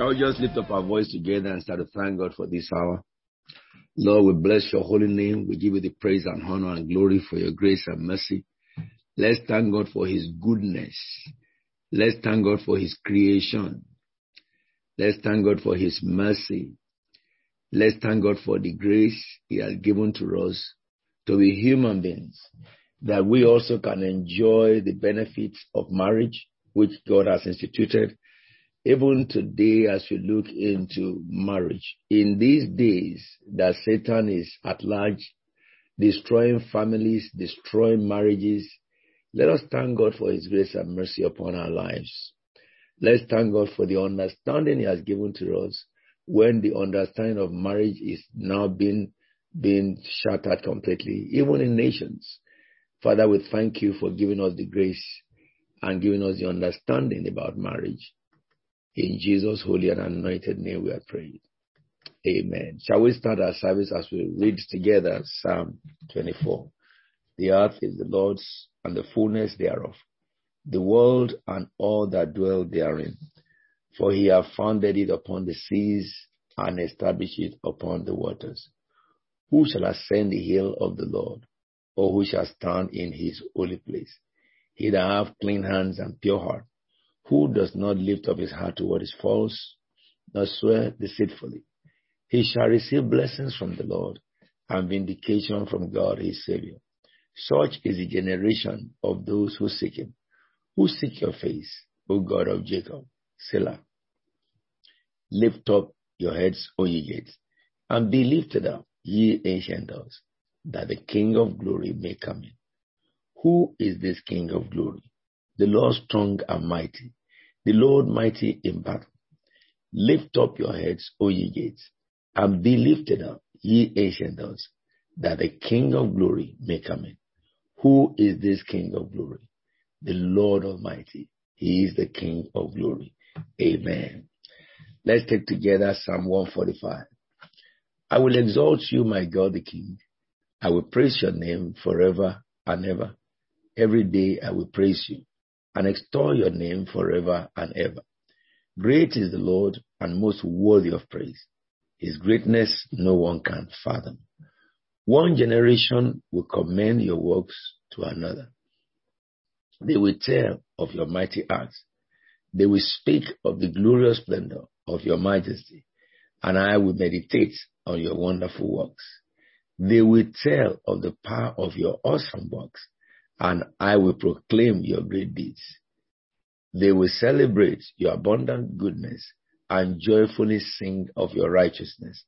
Shall we just lift up our voice together and start to thank God for this hour? Lord, we bless your holy name. We give you the praise and honor and glory for your grace and mercy. Let's thank God for his goodness. Let's thank God for his creation. Let's thank God for his mercy. Let's thank God for the grace he has given to us to be human beings, that we also can enjoy the benefits of marriage, which God has instituted even today as we look into marriage, in these days that Satan is at large destroying families, destroying marriages, let us thank God for his grace and mercy upon our lives. Let's thank God for the understanding he has given to us when the understanding of marriage is now being, being shattered completely, even in nations. Father, we thank you for giving us the grace and giving us the understanding about marriage. In Jesus' holy and anointed name we are praying. Amen. Shall we start our service as we read together Psalm 24? The earth is the Lord's and the fullness thereof, the world and all that dwell therein. For he hath founded it upon the seas and established it upon the waters. Who shall ascend the hill of the Lord, or who shall stand in his holy place? He that hath clean hands and pure heart, who does not lift up his heart to what is false, nor swear deceitfully. He shall receive blessings from the Lord and vindication from God his Savior. Such is the generation of those who seek him, who seek your face, O God of Jacob. Selah. Lift up your heads, O ye gates, and be lifted up, ye ancient doors, that the King of glory may come in. Who is this King of glory? The Lord strong and mighty, the Lord mighty in battle. Lift up your heads, O ye gates, and be lifted up, ye ancient doors, that the King of glory may come in. Who is this King of glory? The Lord Almighty. He is the King of glory. Amen. Let's take together Psalm 145. I will exalt you, my God the King. I will praise your name forever and ever. Every day I will praise you and extol your name forever and ever. Great is the Lord and most worthy of praise. His greatness no one can fathom. One generation will commend your works to another. They will tell of your mighty acts. They will speak of the glorious splendor of your majesty, and I will meditate on your wonderful works. They will tell of the power of your awesome works and I will proclaim your great deeds. They will celebrate your abundant goodness and joyfully sing of your righteousness.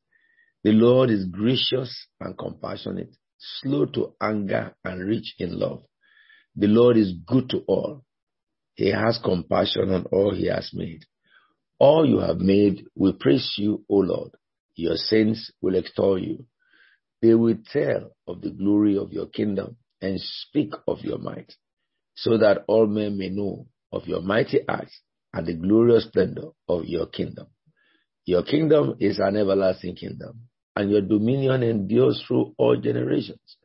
The Lord is gracious and compassionate, slow to anger and rich in love. The Lord is good to all. He has compassion on all he has made. All you have made will praise you, O Lord. Your saints will extol you. They will tell of the glory of your kingdom and speak of your might, so that all men may know of your mighty acts and the glorious splendor of your kingdom. Your kingdom is an everlasting kingdom, and your dominion endures through all generations.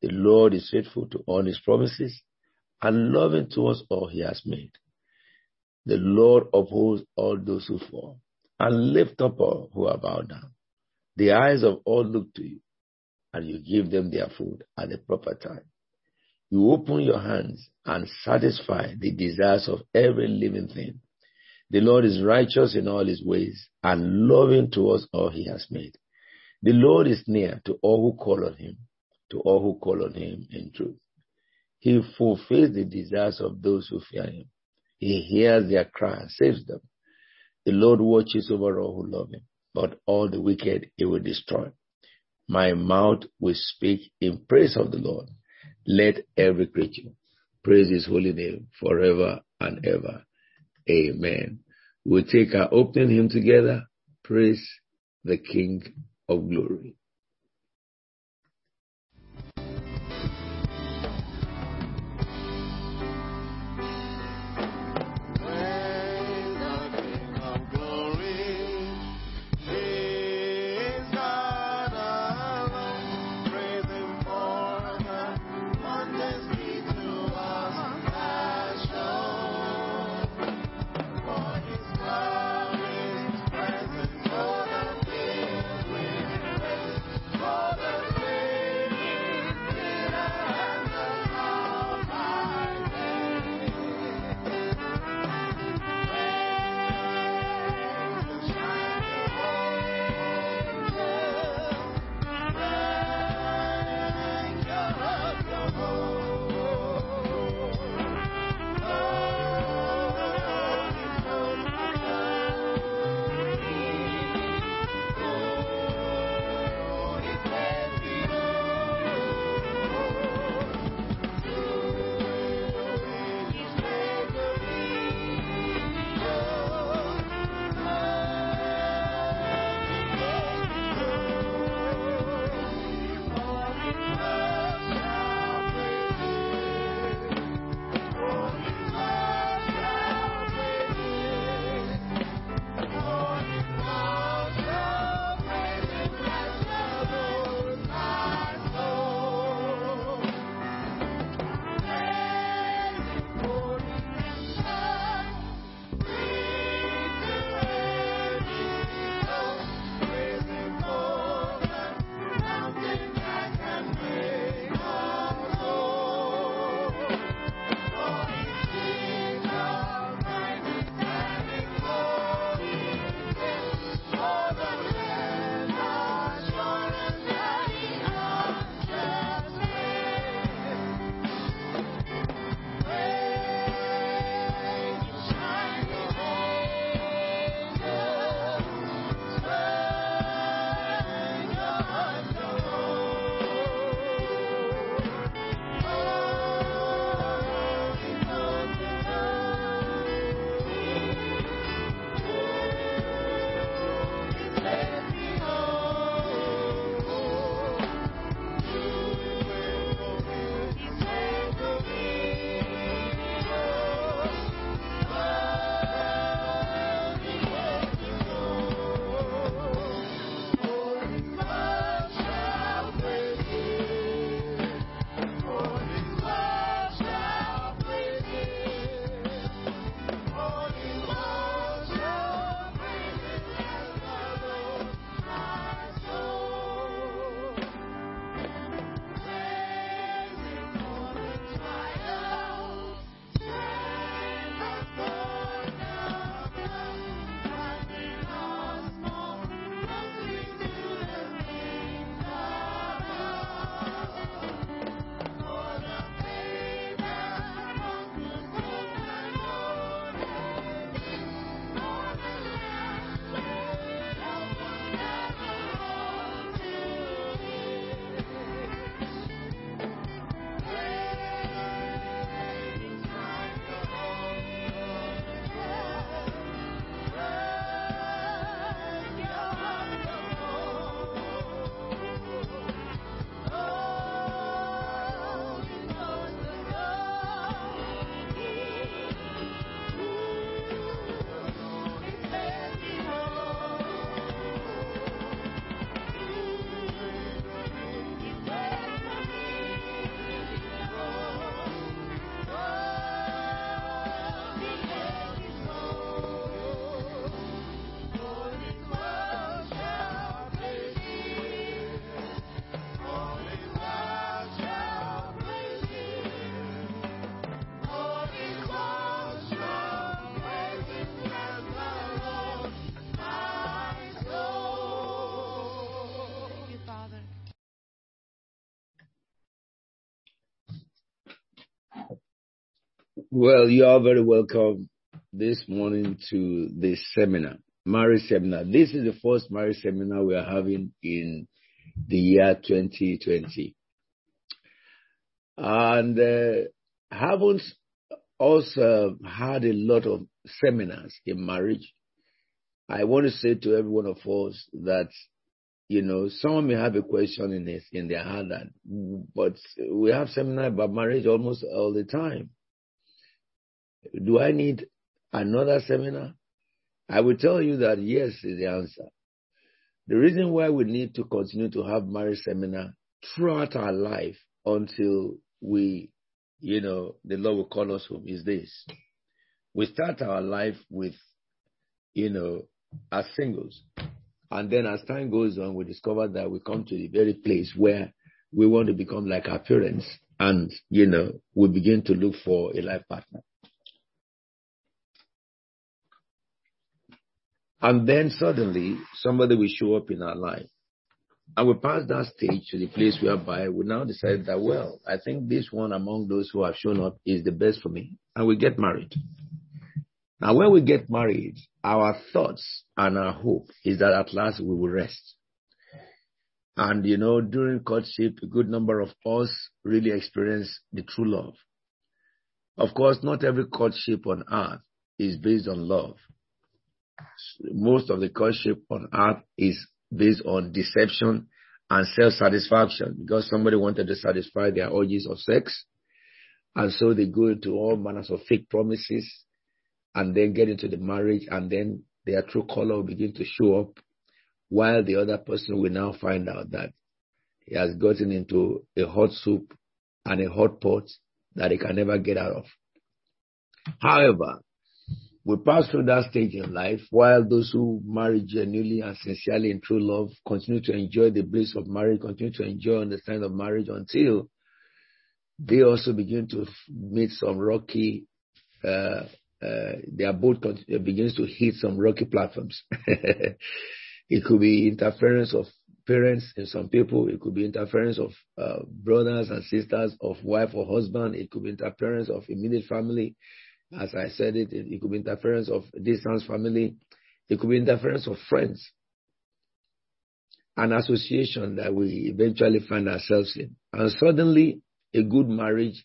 The Lord is faithful to all his promises and loving towards all he has made. The Lord upholds all those who fall and lift up all who are bowed down. The eyes of all look to you, and you give them their food at the proper time. You open your hands and satisfy the desires of every living thing. The Lord is righteous in all his ways and loving towards all he has made. The Lord is near to all who call on him, to all who call on him in truth. He fulfills the desires of those who fear him. He hears their cry and saves them. The Lord watches over all who love him, but all the wicked he will destroy. My mouth will speak in praise of the Lord. Let every creature praise his holy name forever and ever. Amen. We'll take our opening hymn together. Praise the King of glory. Well, you are very welcome this morning to this seminar, marriage seminar. This is the first marriage seminar we are having in the year 2020. And uh, haven't also had a lot of seminars in marriage. I want to say to every one of us that, you know, someone may have a question in this, in their heart that, but we have seminar about marriage almost all the time. Do I need another seminar? I will tell you that yes is the answer. The reason why we need to continue to have marriage seminar throughout our life until we, you know, the Lord will call us home is this. We start our life with, you know, as singles. And then as time goes on, we discover that we come to the very place where we want to become like our parents. And, you know, we begin to look for a life partner. And then suddenly somebody will show up in our life. And we pass that stage to the place whereby we now decide that, well, I think this one among those who have shown up is the best for me. And we get married. Now, when we get married, our thoughts and our hope is that at last we will rest. And, you know, during courtship, a good number of us really experience the true love. Of course, not every courtship on earth is based on love most of the courtship on earth is based on deception and self-satisfaction because somebody wanted to satisfy their urges of sex. And so they go into all manners of fake promises and then get into the marriage and then their true color will begin to show up while the other person will now find out that he has gotten into a hot soup and a hot pot that he can never get out of. However, we pass through that stage in life while those who marry genuinely and sincerely in true love continue to enjoy the bliss of marriage, continue to enjoy the understanding of marriage until they also begin to meet some rocky, uh, uh, their boat begins to hit some rocky platforms. it could be interference of parents in some people. It could be interference of uh, brothers and sisters, of wife or husband. It could be interference of immediate family. As I said it, it, could be interference of distance family. It could be interference of friends. An association that we eventually find ourselves in. And suddenly a good marriage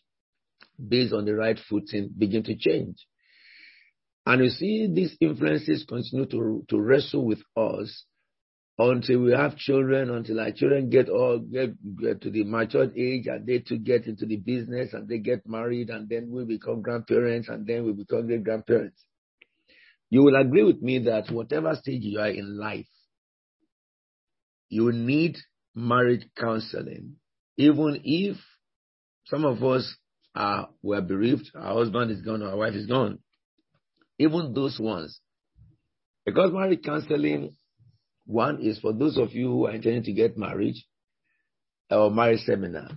based on the right footing begin to change. And you see these influences continue to, to wrestle with us until we have children, until our children get all get, get to the matured age and they to get into the business and they get married and then we become grandparents and then we become great grandparents. You will agree with me that whatever stage you are in life, you need marriage counseling, even if some of us are were bereaved, our husband is gone, our wife is gone. Even those ones. Because marriage counseling one is for those of you who are intending to get married or marriage seminar.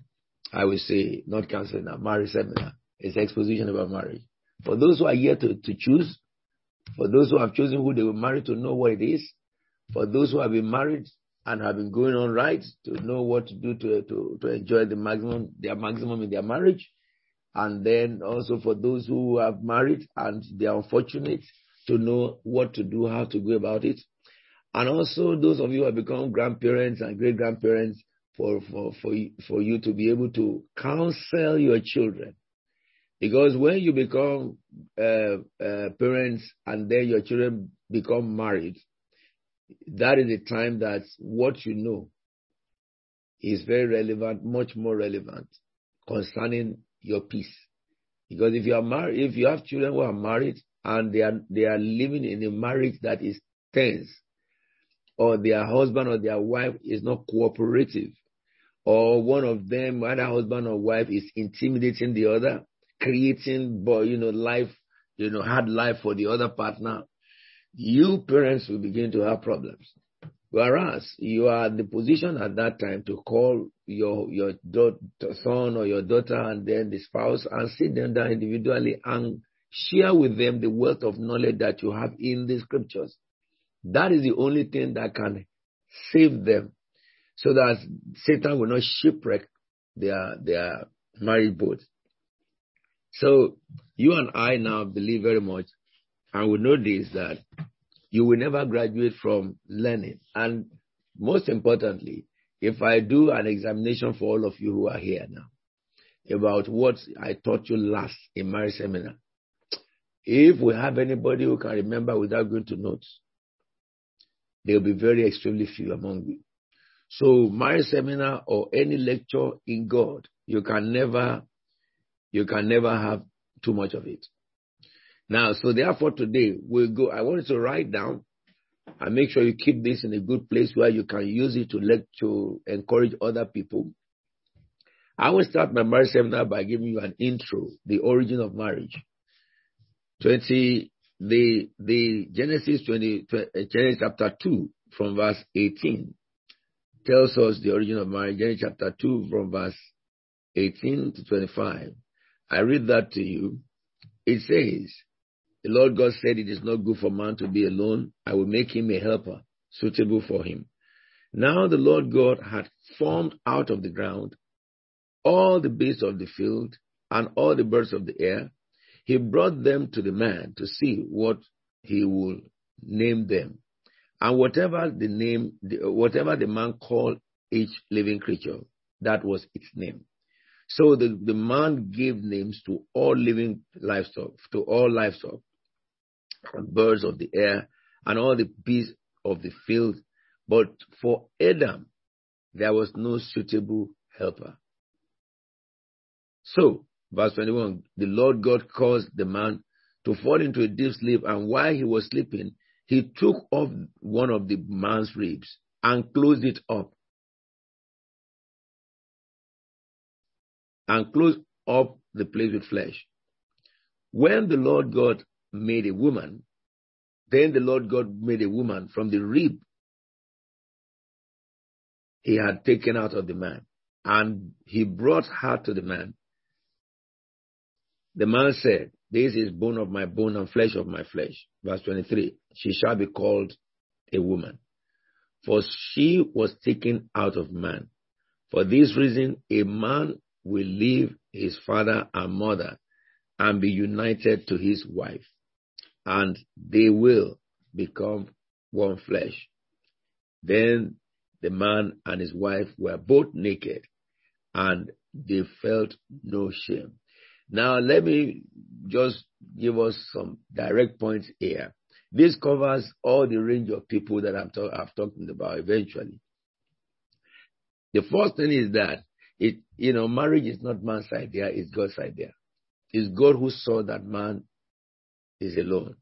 I will say, not counseling now, marriage seminar. It's exposition about marriage. For those who are here to, to choose, for those who have chosen who they will marry to know what it is, for those who have been married and have been going on right to know what to do to, to, to enjoy the maximum, their maximum in their marriage. And then also for those who have married and they are unfortunate to know what to do, how to go about it. And also those of you who have become grandparents and great grandparents for, for, for, for you to be able to counsel your children. Because when you become uh, uh, parents and then your children become married, that is the time that what you know is very relevant, much more relevant concerning your peace. Because if you are married, if you have children who are married and they are they are living in a marriage that is tense, or their husband or their wife is not cooperative, or one of them, either husband or wife, is intimidating the other, creating, but you know, life, you know, hard life for the other partner, you parents will begin to have problems. Whereas you are in the position at that time to call your your daughter, son or your daughter and then the spouse and sit them down individually and share with them the wealth of knowledge that you have in the scriptures. That is the only thing that can save them so that Satan will not shipwreck their, their married boat. So you and I now believe very much, and we know this that you will never graduate from learning. And most importantly, if I do an examination for all of you who are here now about what I taught you last in marriage seminar, if we have anybody who can remember without going to notes, there will be very extremely few among you. So marriage seminar or any lecture in God, you can never, you can never have too much of it. Now, so therefore today we'll go, I want you to write down and make sure you keep this in a good place where you can use it to to encourage other people. I will start my marriage seminar by giving you an intro, the origin of marriage. 20, the, the Genesis 20, uh, Genesis chapter 2 from verse 18 tells us the origin of marriage. Genesis chapter 2 from verse 18 to 25. I read that to you. It says, the Lord God said, It is not good for man to be alone. I will make him a helper suitable for him. Now the Lord God had formed out of the ground all the beasts of the field and all the birds of the air. He brought them to the man to see what he would name them. And whatever the name, whatever the man called each living creature, that was its name. So the, the man gave names to all living livestock, to all livestock, and birds of the air, and all the beasts of the field. But for Adam, there was no suitable helper. So, verse 21, the Lord God caused the man to fall into a deep sleep, and while he was sleeping, he took off one of the man's ribs and closed it up. And closed up the place with flesh. When the Lord God made a woman. Then the Lord God made a woman from the rib he had taken out of the man, and he brought her to the man. The man said, This is bone of my bone and flesh of my flesh. Verse 23 She shall be called a woman, for she was taken out of man. For this reason, a man will leave his father and mother and be united to his wife, and they will become one flesh. Then the man and his wife were both naked and they felt no shame. Now, let me just give us some direct points here. This covers all the range of people that I'm talk- I've talked about eventually. The first thing is that it, you know, marriage is not man's idea, it's God's idea. It's God who saw that man is alone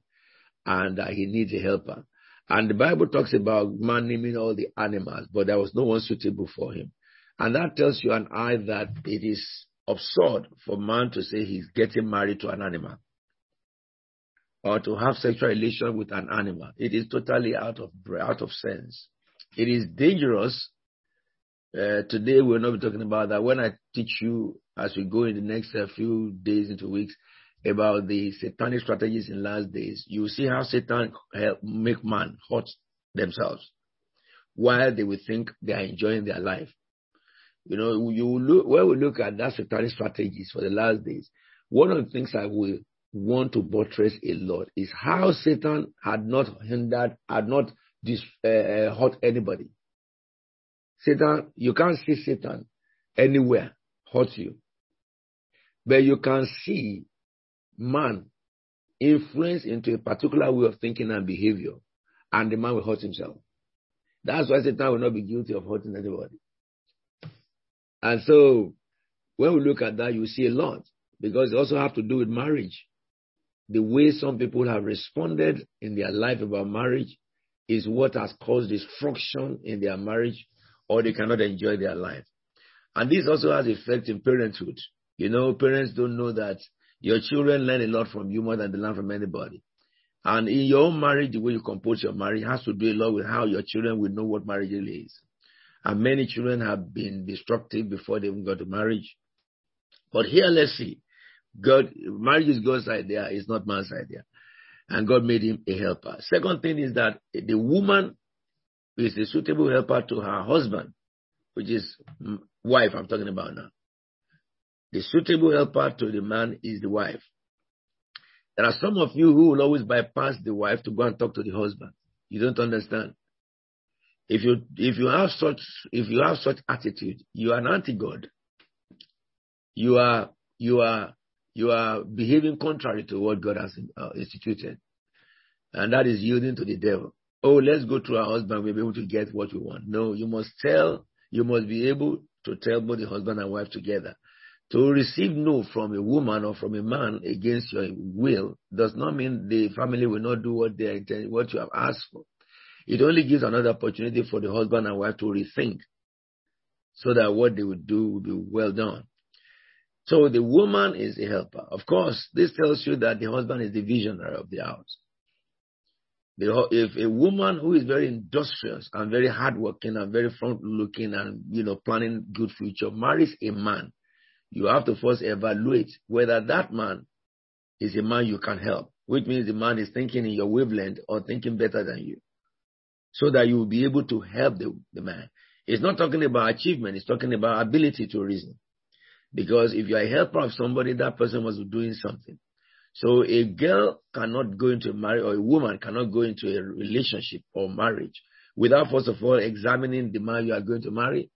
and uh, he needs a helper. And the Bible talks about man naming all the animals, but there was no one suitable for him. And that tells you and I that it is absurd for man to say he's getting married to an animal or to have sexual relation with an animal. It is totally out of out of sense. It is dangerous. Uh, today we're not be talking about that. When I teach you as we go in the next uh, few days into weeks, about the satanic strategies in last days, you will see how Satan help make man hurt themselves while they will think they are enjoying their life. You know, you look when we look at that satanic strategies for the last days, one of the things I will want to buttress a lot is how Satan had not hindered, had not dis, uh, hurt anybody. Satan, you can't see Satan anywhere hurt you, but you can see man influence into a particular way of thinking and behavior, and the man will hurt himself. That's why Satan will not be guilty of hurting anybody. And so, when we look at that, you see a lot because it also have to do with marriage. The way some people have responded in their life about marriage is what has caused destruction in their marriage, or they cannot enjoy their life. And this also has effect in parenthood. You know, parents don't know that your children learn a lot from you more than they learn from anybody. And in your own marriage, the way you compose your marriage has to do a lot with how your children will know what marriage really is. And many children have been destructive before they even got to marriage. But here, let's see. God, marriage is God's idea, it's not man's idea. And God made him a helper. Second thing is that the woman is a suitable helper to her husband, which is wife I'm talking about now. The suitable helper to the man is the wife. There are some of you who will always bypass the wife to go and talk to the husband. You don't understand. If you if you have such if you have such attitude, you are an anti-God. You are you are you are behaving contrary to what God has uh, instituted, and that is yielding to the devil. Oh, let's go to our husband. We'll be able to get what we want. No, you must tell. You must be able to tell both the husband and wife together. To receive no from a woman or from a man against your will does not mean the family will not do what they intend, what you have asked for. It only gives another opportunity for the husband and wife to rethink so that what they would do will be well done. So the woman is a helper. Of course, this tells you that the husband is the visionary of the house. If a woman who is very industrious and very hardworking and very front looking and, you know, planning good future marries a man, you have to first evaluate whether that man is a man you can help, which means the man is thinking in your wavelength or thinking better than you so that you will be able to help the, the man. It's not talking about achievement, it's talking about ability to reason. Because if you're a helper of somebody, that person be doing something. So a girl cannot go into a marriage or a woman cannot go into a relationship or marriage without first of all examining the man you are going to marry.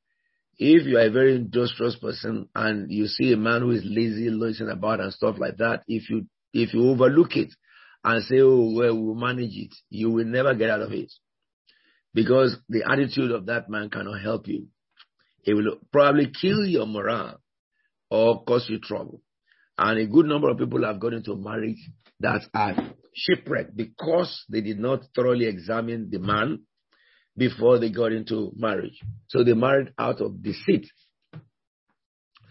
If you are a very industrious person and you see a man who is lazy, loitering about and stuff like that, if you if you overlook it and say, "Oh, well, we'll manage it," you will never get out of it because the attitude of that man cannot help you. It will probably kill your morale or cause you trouble. And a good number of people have got into marriage that are shipwrecked because they did not thoroughly examine the man before they got into marriage. So they married out of deceit.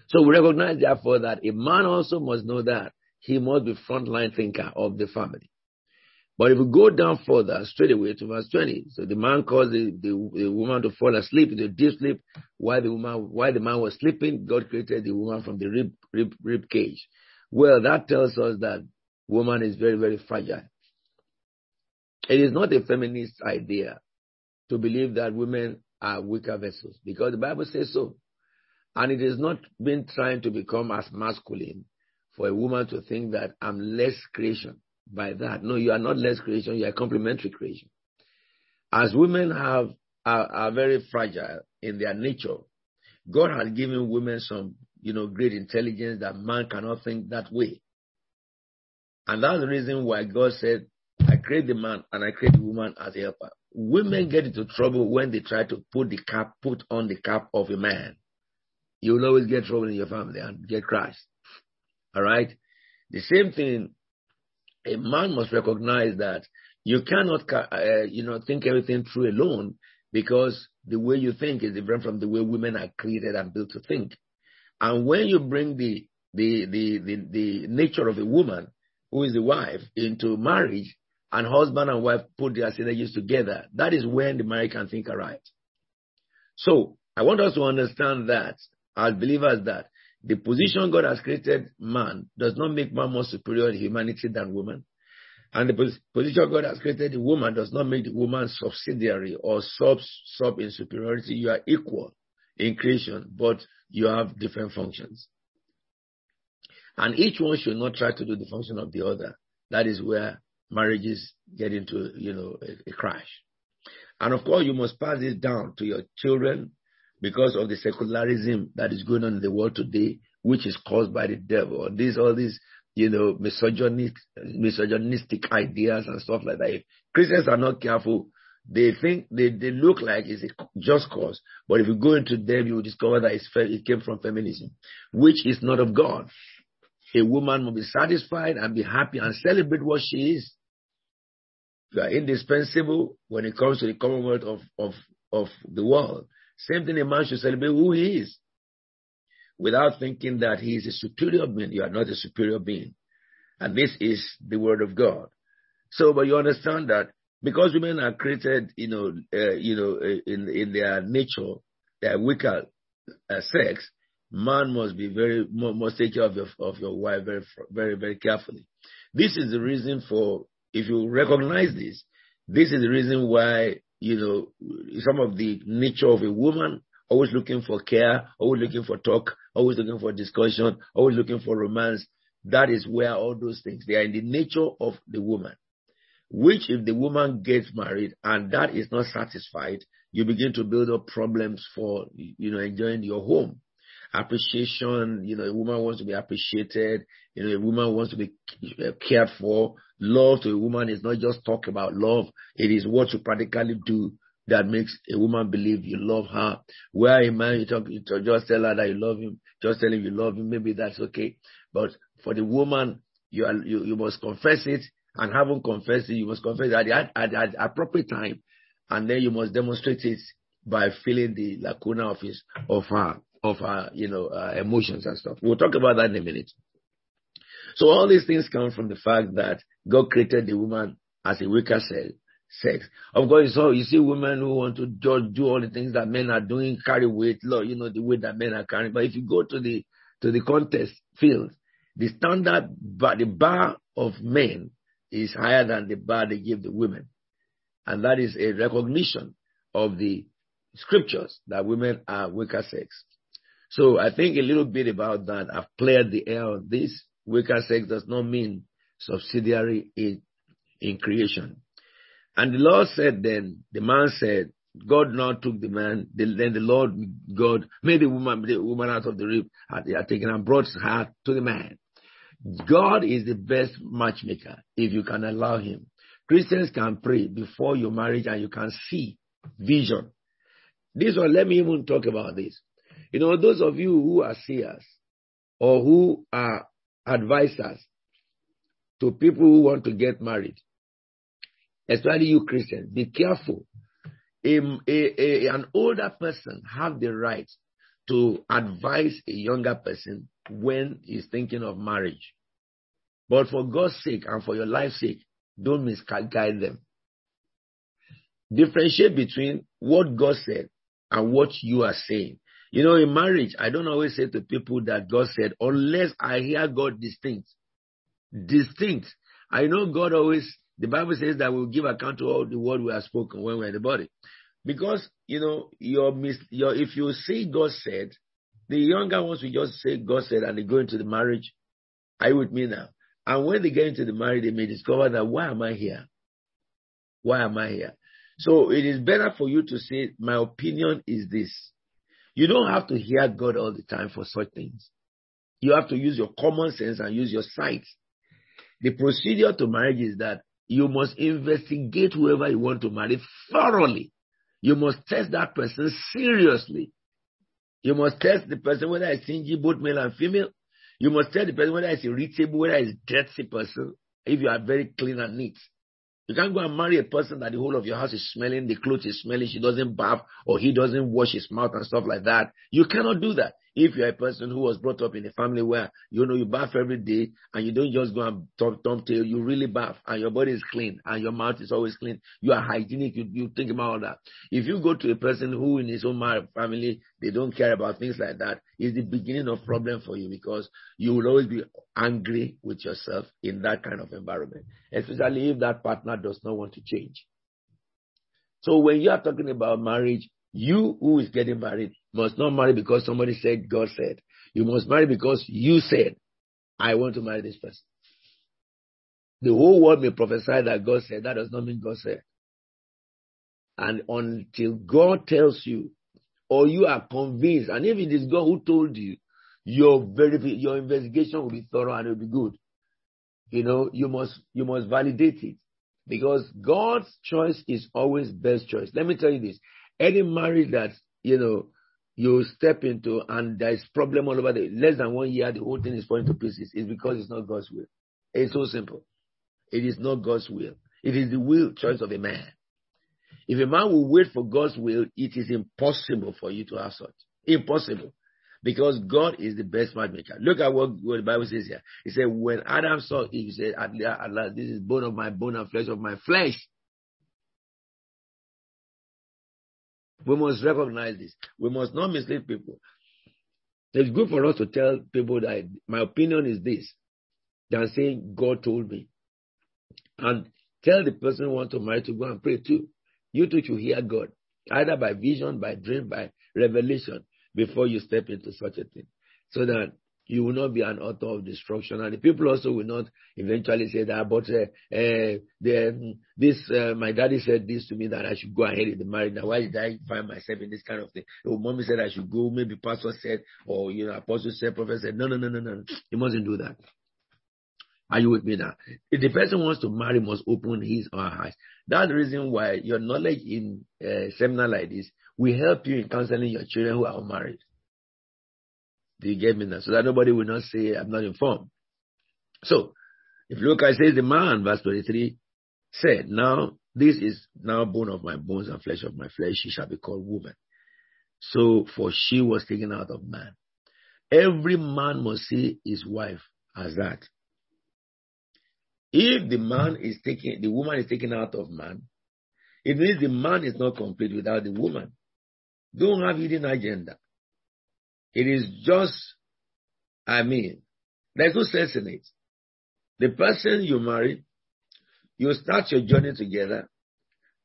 So we recognize therefore that a man also must know that he must be frontline thinker of the family. But if we go down further, straight away to verse 20, so the man caused the, the, the woman to fall asleep a deep sleep while the woman, while the man was sleeping, God created the woman from the rib, rib, rib cage. Well, that tells us that woman is very, very fragile. It is not a feminist idea to believe that women are weaker vessels because the Bible says so. And it has not been trying to become as masculine for a woman to think that I'm less creation by that. No, you are not less creation, you are complementary creation. As women have are, are very fragile in their nature, God has given women some, you know, great intelligence that man cannot think that way. And that's the reason why God said, I create the man and I create the woman as a helper. Women get into trouble when they try to put the cap, put on the cap of a man. You will always get trouble in your family and get crushed. All right. The same thing a man must recognize that you cannot, uh, you know, think everything through alone because the way you think is different from the way women are created and built to think. And when you bring the, the, the, the, the nature of a woman, who is the wife, into marriage, and husband and wife put their synergies together, that is when the marriage can think right. So, I want us to understand that, as believers, that the position God has created man does not make man more superior in humanity than woman. And the position God has created the woman does not make the woman subsidiary or sub sub in superiority. You are equal in creation, but you have different functions. And each one should not try to do the function of the other. That is where marriages get into, you know, a, a crash. And of course, you must pass this down to your children, because of the secularism that is going on in the world today, which is caused by the devil. These all these you know misogynistic, misogynistic ideas and stuff like that. If Christians are not careful, they think they, they look like it's a just cause. But if you go into them, you will discover that it came from feminism, which is not of God. A woman will be satisfied and be happy and celebrate what she is. You are indispensable when it comes to the commonwealth of, of, of the world. Same thing a man should celebrate who he is without thinking that he is a superior being. You are not a superior being. And this is the word of God. So, but you understand that because women are created, you know, uh, you know, uh, in, in their nature, their weaker uh, sex, man must be very, must take care of your, of your wife very, very, very carefully. This is the reason for, if you recognize this, this is the reason why you know, some of the nature of a woman always looking for care, always looking for talk, always looking for discussion, always looking for romance. That is where all those things, they are in the nature of the woman. Which if the woman gets married and that is not satisfied, you begin to build up problems for, you know, enjoying your home. Appreciation, you know, a woman wants to be appreciated. You know, a woman wants to be cared for. Love to a woman is not just talk about love. It is what you practically do that makes a woman believe you love her. Where a man, you talk, you talk, just tell her that you love him, just tell him you love him, maybe that's okay. But for the woman, you, are, you, you must confess it and haven't confessed it, you must confess it at the, at, at, at appropriate time. And then you must demonstrate it by filling the lacuna of his, of her, of her, you know, uh, emotions and stuff. We'll talk about that in a minute. So all these things come from the fact that God created the woman as a weaker sex. Of course, so you see women who want to do all the things that men are doing, carry weight, Lord, you know, the weight that men are carrying. But if you go to the to the contest field, the standard, but the bar of men is higher than the bar they give the women. And that is a recognition of the scriptures that women are weaker sex. So I think a little bit about that. I've cleared the air this. Weaker sex does not mean subsidiary in, in creation. And the Lord said then, the man said, God now took the man, then the Lord God made the woman, the woman out of the rib, had, had taken and brought her to the man. God is the best matchmaker if you can allow him. Christians can pray before your marriage and you can see vision. This one, let me even talk about this. You know, those of you who are seers or who are advisors to people who want to get married, especially you Christians, be careful. A, a, a, an older person have the right to advise a younger person when he's thinking of marriage. But for God's sake and for your life's sake, don't misguide them. Differentiate between what God said and what you are saying. You know, in marriage, I don't always say to people that God said, unless I hear God distinct. Distinct. I know God always, the Bible says that we'll give account to all the word we have spoken when we're in the body. Because, you know, your, your, if you say God said, the younger ones will just say God said and they go into the marriage. Are you with me now? And when they get into the marriage, they may discover that why am I here? Why am I here? So it is better for you to say, my opinion is this. You don't have to hear God all the time for such things. You have to use your common sense and use your sight. The procedure to marriage is that you must investigate whoever you want to marry thoroughly. You must test that person seriously. You must test the person whether it's stingy, both male and female. You must tell the person whether it's irritable, whether it's dirty person, if you are very clean and neat. You can't go and marry a person that the whole of your house is smelling, the clothes is smelling, she doesn't bath, or he doesn't wash his mouth and stuff like that. You cannot do that. If you're a person who was brought up in a family where, you know, you bath every day and you don't just go and thump, thump tail, you really bath and your body is clean and your mouth is always clean. You are hygienic. You, you think about all that. If you go to a person who in his own family, they don't care about things like that, it's the beginning of problem for you because you will always be angry with yourself in that kind of environment, especially if that partner does not want to change. So when you are talking about marriage, you who is getting married must not marry because somebody said God said. You must marry because you said, I want to marry this person. The whole world may prophesy that God said. That does not mean God said. And until God tells you, or you are convinced, and if it is God who told you, your very your investigation will be thorough and it will be good. You know, you must you must validate it because God's choice is always best choice. Let me tell you this: any marriage that you know you step into and there's problem all over the less than one year, the whole thing is falling to pieces. It's because it's not God's will. It's so simple. It is not God's will. It is the will choice of a man. If a man will wait for God's will, it is impossible for you to have such. Impossible. Because God is the best matchmaker. Look at what, what the Bible says here. He said, when Adam saw he said, at last, this is bone of my bone and flesh of my flesh. We must recognize this. We must not mislead people. It's good for us to tell people that my opinion is this than saying God told me. And tell the person who wants to marry to go and pray too. You too should hear God, either by vision, by dream, by revelation before you step into such a thing. So that you will not be an author of destruction. And the people also will not eventually say that, but uh, uh, the, this, uh, my daddy said this to me that I should go ahead in the marriage. Now, why did I find myself in this kind of thing? Oh, mommy said I should go, maybe pastor said, or, you know, apostle said, prophet said, no, no, no, no, no. You mustn't do that. Are you with me now? If the person wants to marry, must open his or her eyes. That's the reason why your knowledge in a seminar like this will help you in counseling your children who are unmarried. You get me now? So that nobody will not say, I'm not informed. So, if I says the man, verse 23, said, Now this is now bone of my bones and flesh of my flesh, she shall be called woman. So, for she was taken out of man. Every man must see his wife as that. If the man is taken, the woman is taken out of man, it means the man is not complete without the woman. Don't have hidden agenda. It is just, I mean, there's no sense in it. The person you marry, you start your journey together,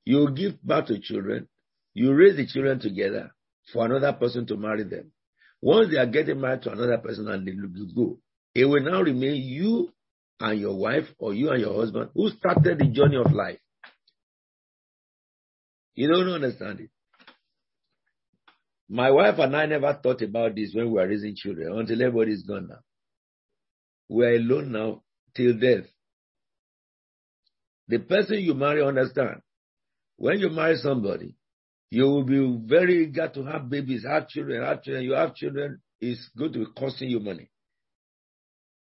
you give birth to children, you raise the children together for another person to marry them. Once they are getting married to another person and they go, it will now remain you and your wife or you and your husband who started the journey of life. You don't understand it. My wife and I never thought about this when we were raising children until everybody is gone now. We are alone now till death. The person you marry understand. When you marry somebody, you will be very eager to have babies, have children, have children. You have children, it's going to be costing you money.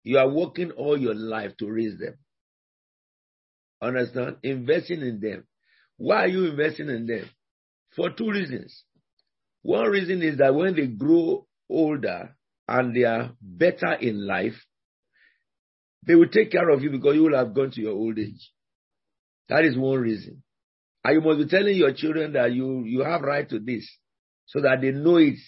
You are working all your life to raise them. Understand? Investing in them. Why are you investing in them? For two reasons. One reason is that when they grow older and they are better in life, they will take care of you because you will have gone to your old age. That is one reason. And you must be telling your children that you, you have right to this so that they know it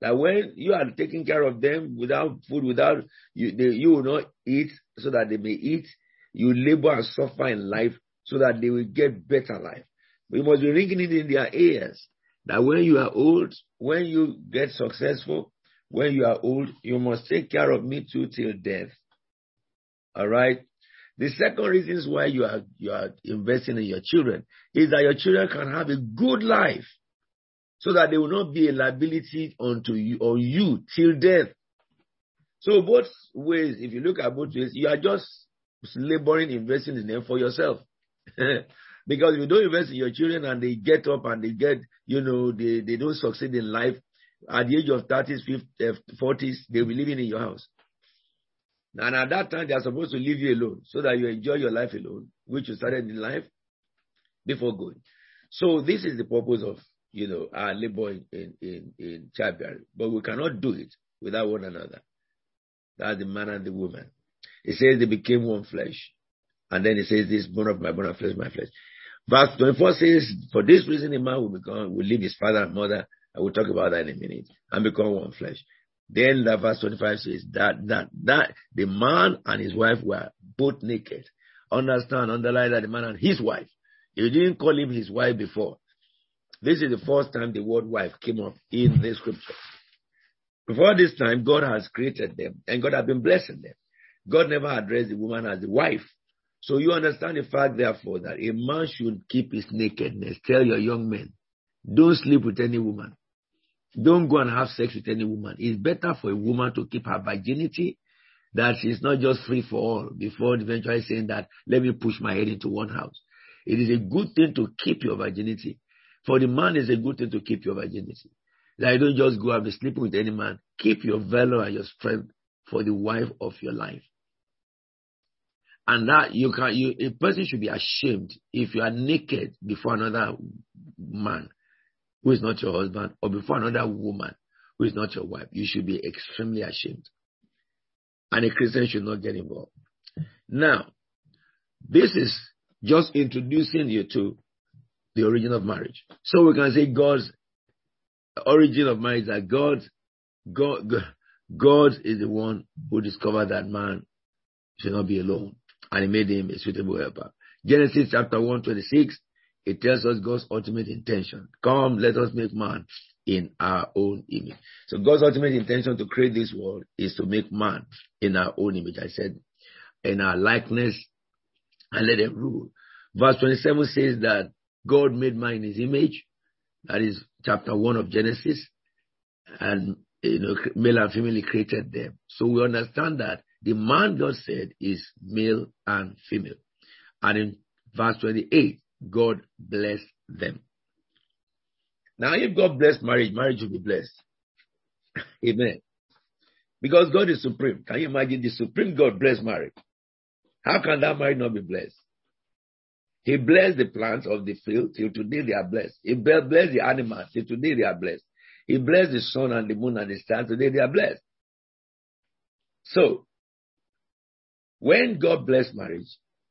that when you are taking care of them without food, without you, they, you will not eat so that they may eat. You labor and suffer in life so that they will get better life. But you must be ringing it in their ears that when you are old, when you get successful, when you are old, you must take care of me too till death. All right. The second reason why you are you are investing in your children is that your children can have a good life so that they will not be a liability unto you or you till death. So both ways, if you look at both ways, you are just laboring, investing in them for yourself. because if you don't invest in your children and they get up and they get, you know, they, they don't succeed in life, at the age of 30s, 50s, 40s, they'll be living in your house. And at that time, they are supposed to leave you alone so that you enjoy your life alone, which you started in life before going. So this is the purpose of you know, our labor in, in, in, in childbearing. But we cannot do it without one another. That's the man and the woman. It says they became one flesh. And then it says this bone of my bone and flesh, my flesh. Verse 24 says, for this reason a man will become, will leave his father and mother. I will talk about that in a minute and become one flesh. Then the verse 25 says that, that, that the man and his wife were both naked. Understand, underline that the man and his wife. You didn't call him his wife before. This is the first time the word wife came up in the scripture. Before this time, God has created them and God has been blessing them. God never addressed the woman as a wife. So you understand the fact, therefore, that a man should keep his nakedness. Tell your young men, don't sleep with any woman. Don't go and have sex with any woman. It's better for a woman to keep her virginity that she's not just free for all before eventually saying that, let me push my head into one house. It is a good thing to keep your virginity. For the man, it's a good thing to keep your virginity. That you don't just go and be sleeping with any man. Keep your valor and your strength for the wife of your life. And that you can, you, a person should be ashamed if you are naked before another man who is not your husband or before another woman who is not your wife. You should be extremely ashamed. And a Christian should not get involved. Now, this is just introducing you to the origin of marriage. So we can say God's origin of marriage is that God, God, God is the one who discovered that man should not be alone and he made him a suitable helper. Genesis chapter 126, it tells us God's ultimate intention. Come, let us make man in our own image. So God's ultimate intention to create this world is to make man in our own image. I said, in our likeness and let them rule. Verse 27 says that God made man in his image. That is chapter 1 of Genesis. And, you know, male and female created them. So we understand that the man God said is male and female. And in verse 28, God blessed them. Now, if God blessed marriage, marriage will be blessed. Amen. Because God is supreme. Can you imagine the supreme God bless marriage? How can that marriage not be blessed? He blessed the plants of the field till today they are blessed. He blessed the animals till today they are blessed. He blessed the sun and the moon and the stars till today they are blessed. So, when God bless marriage,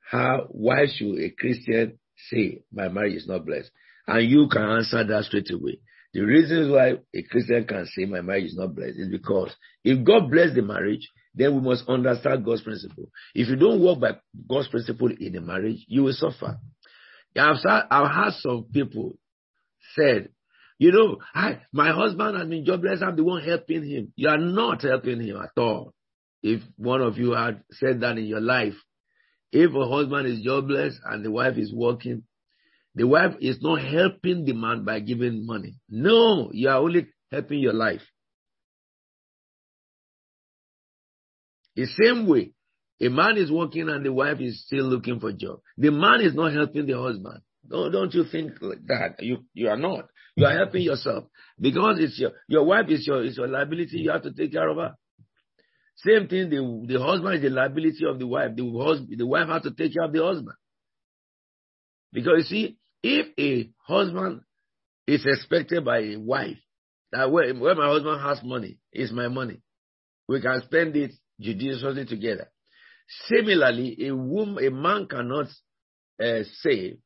how why should a Christian say my marriage is not blessed? And you can answer that straight away. The reasons why a Christian can say my marriage is not blessed is because if God bless the marriage, then we must understand God's principle. If you don't work by God's principle in a marriage, you will suffer. I've, I've had some people said, you know, I, my husband has been jobless. I'm the one helping him. You are not helping him at all. If one of you had said that in your life, if a husband is jobless and the wife is working, the wife is not helping the man by giving money. No, you are only helping your life. The same way, a man is working and the wife is still looking for a job. The man is not helping the husband. Don't, don't you think like that? You, you are not. You are helping yourself because it's your, your wife is your, is your liability. You have to take care of her. Same thing, the, the husband is the liability of the wife. The, husband, the wife has to take care of the husband. Because you see, if a husband is expected by a wife that when, my husband has money, it's my money. We can spend it judiciously together. Similarly, a woman, a man cannot uh, say,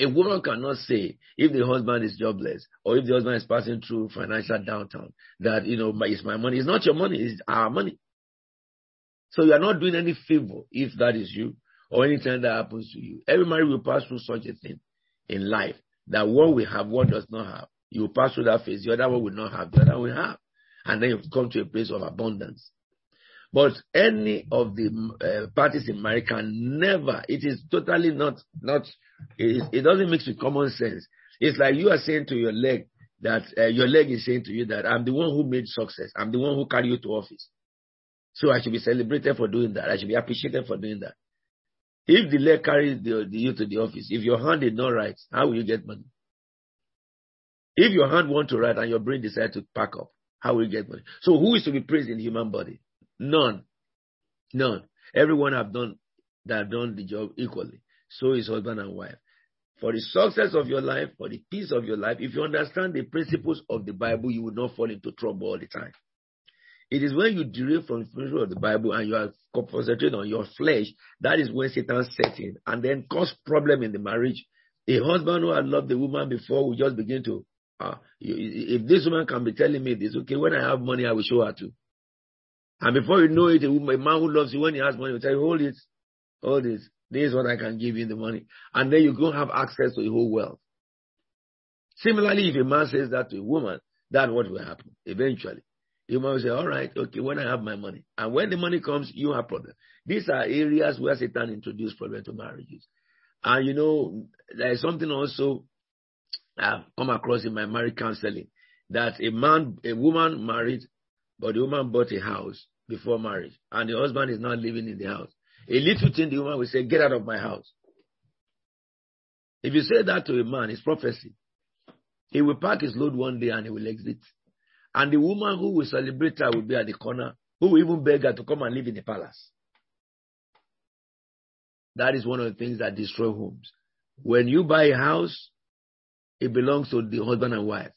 a woman cannot say if the husband is jobless or if the husband is passing through financial downtown that you know it's my money. It's not your money; it's our money. So you are not doing any favor if that is you or anything that happens to you. Every marriage will pass through such a thing in life that one will have, one does not have. You will pass through that phase, the other one will not have, the other will have. And then you come to a place of abundance. But any of the uh, parties in marriage can never, it is totally not, not, it, it doesn't mix with common sense. It's like you are saying to your leg that uh, your leg is saying to you that I'm the one who made success. I'm the one who carried you to office. So I should be celebrated for doing that. I should be appreciated for doing that. If the leg carries the, the, you to the office, if your hand did not write, how will you get money? If your hand want to write and your brain decide to pack up, how will you get money? So who is to be praised in human body? None. None. Everyone have done that have done the job equally. So is husband and wife. For the success of your life, for the peace of your life, if you understand the principles of the Bible, you will not fall into trouble all the time. It is when you derive from the principle of the Bible and you are concentrating on your flesh, that is when Satan sets in and then cause problem in the marriage. A husband who had loved the woman before will just begin to, uh, if this woman can be telling me this, okay, when I have money, I will show her to. And before you know it, a, woman, a man who loves you, when he has money, will tell you, hold it, hold this. This is what I can give you the money. And then you don't have access to the whole world. Similarly, if a man says that to a woman, that's what will happen eventually. You might say, all right, okay, when I have my money. And when the money comes, you have problem. These are areas where Satan introduced problem to marriages. And you know, there is something also I've come across in my marriage counseling that a man, a woman married, but the woman bought a house before marriage, and the husband is not living in the house. A little thing, the woman will say, Get out of my house. If you say that to a man, it's prophecy. He will pack his load one day and he will exit. And the woman who will celebrate her will be at the corner, who will even beg her to come and live in the palace. That is one of the things that destroy homes. When you buy a house, it belongs to the husband and wife.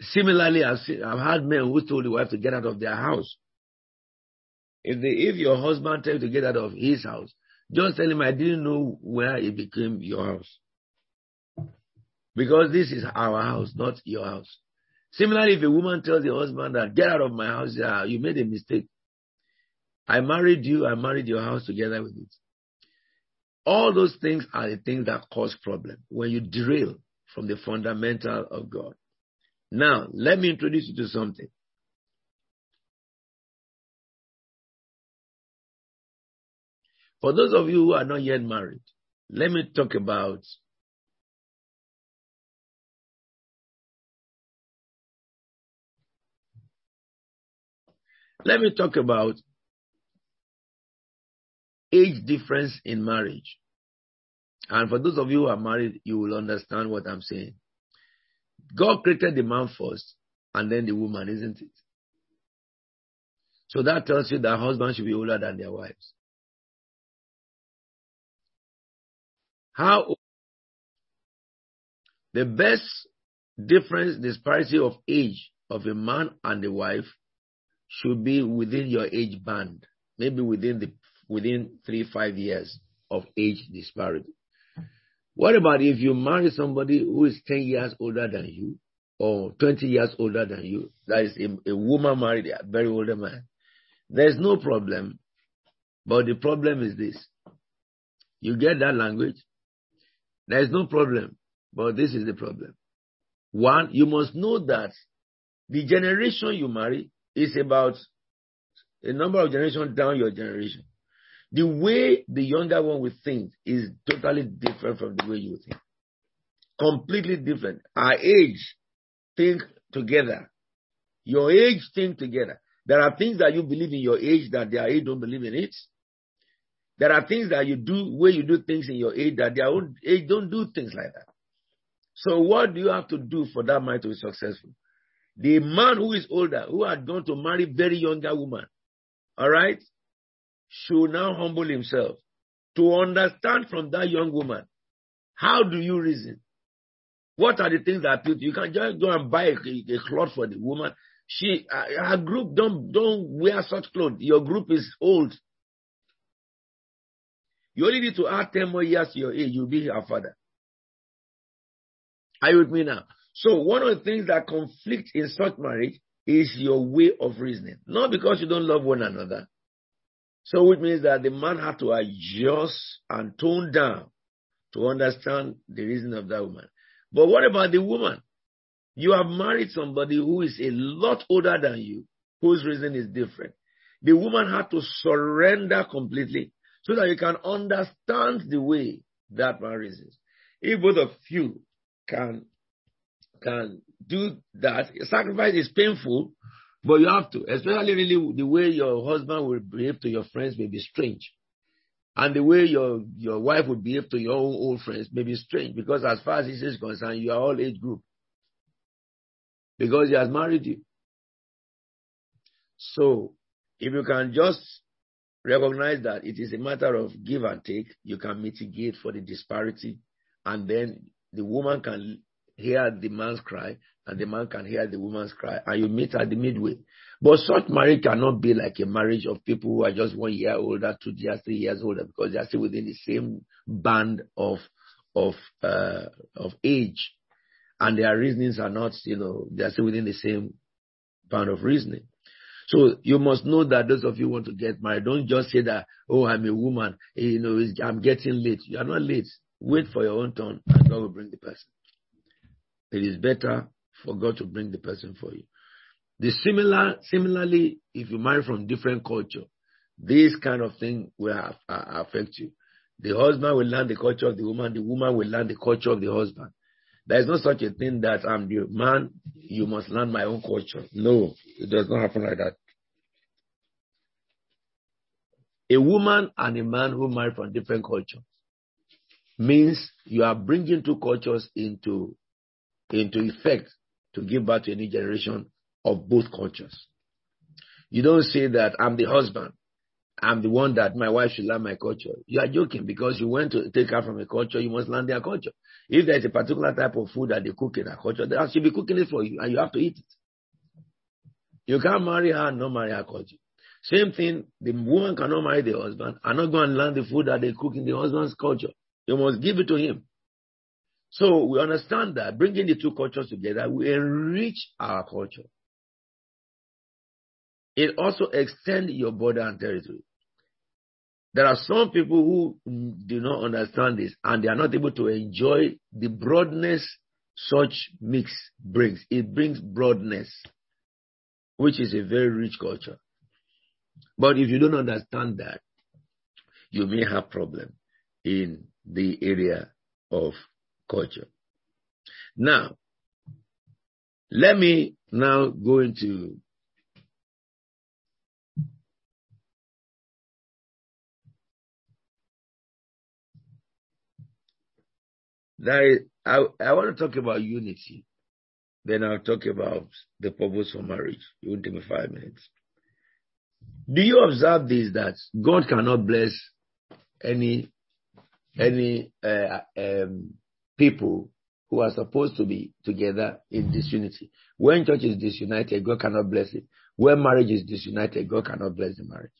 Similarly, I've, seen, I've had men who told the wife to get out of their house. If, if your husband tells you to get out of his house, just tell him, I didn't know where it became your house. Because this is our house, not your house. Similarly, if a woman tells the husband that, get out of my house, uh, you made a mistake. I married you, I married your house together with it. All those things are the things that cause problem when you derail from the fundamental of God. Now, let me introduce you to something. For those of you who are not yet married, let me talk about let me talk about age difference in marriage. And for those of you who are married, you will understand what I'm saying. God created the man first and then the woman, isn't it? So that tells you that husbands should be older than their wives. How the best difference, disparity of age of a man and a wife should be within your age band, maybe within the within three five years of age disparity. What about if you marry somebody who is 10 years older than you or 20 years older than you? That is a, a woman married a very older man. There's no problem. But the problem is this. You get that language? There's no problem. But this is the problem. One, you must know that the generation you marry is about a number of generations down your generation. The way the younger one will think is totally different from the way you think. Completely different. Our age think together. Your age think together. There are things that you believe in your age that their age don't believe in it. There are things that you do where you do things in your age that own age don't do things like that. So what do you have to do for that man to be successful? The man who is older, who had gone to marry very younger woman, all right, should now humble himself to understand from that young woman how do you reason? What are the things that appeal to you? You can just go and buy a, a cloth for the woman. She, uh, her group don't don't wear such clothes. Your group is old. You only need to add ten more years to your age. You'll be her father. Are you with me now? So one of the things that conflict in such marriage is your way of reasoning. Not because you don't love one another, so which means that the man had to adjust and tone down to understand the reason of that woman. But what about the woman? You have married somebody who is a lot older than you, whose reason is different. The woman had to surrender completely so that you can understand the way that man reasons. If both of you can can do that, sacrifice is painful, but you have to, especially really the way your husband will behave to your friends may be strange. And the way your, your wife would behave to your own old friends may be strange because as far as this is concerned, you are all age group. Because he has married you. So, if you can just recognize that it is a matter of give and take, you can mitigate for the disparity, and then the woman can hear the man's cry, and the man can hear the woman's cry, and you meet at the midway. But such marriage cannot be like a marriage of people who are just one year older, two years, three years older, because they are still within the same band of of uh, of age, and their reasonings are not, you know, they are still within the same band of reasoning. So you must know that those of you want to get married, don't just say that, oh, I'm a woman, you know, I'm getting late. You are not late. Wait for your own turn, and God will bring the person. It is better for God to bring the person for you. The similar, similarly, if you marry from different culture, this kind of thing will have, uh, affect you. The husband will learn the culture of the woman, the woman will learn the culture of the husband. There is no such a thing that I'm the man, you must learn my own culture. No, it does not happen like that. A woman and a man who marry from different culture means you are bringing two cultures into, into effect to give birth to a new generation of both cultures. You don't say that I'm the husband. I'm the one that my wife should learn my culture. You are joking because you went to take her from a culture, you must learn their culture. If there's a particular type of food that they cook in a culture, they should be cooking it for you and you have to eat it. You can't marry her and not marry her culture. Same thing, the woman cannot marry the husband and not go and learn the food that they cook in the husband's culture. You must give it to him. So we understand that bringing the two cultures together will enrich our culture. It also extends your border and territory. There are some people who do not understand this and they are not able to enjoy the broadness, such mix brings. It brings broadness, which is a very rich culture. But if you don't understand that, you may have problem in the area of culture. Now, let me now go into that I, I want to talk about unity. Then I'll talk about the purpose for marriage. It won't take me five minutes. Do you observe this that God cannot bless any any uh, um, people who are supposed to be together in disunity. When church is disunited, God cannot bless it. When marriage is disunited, God cannot bless the marriage.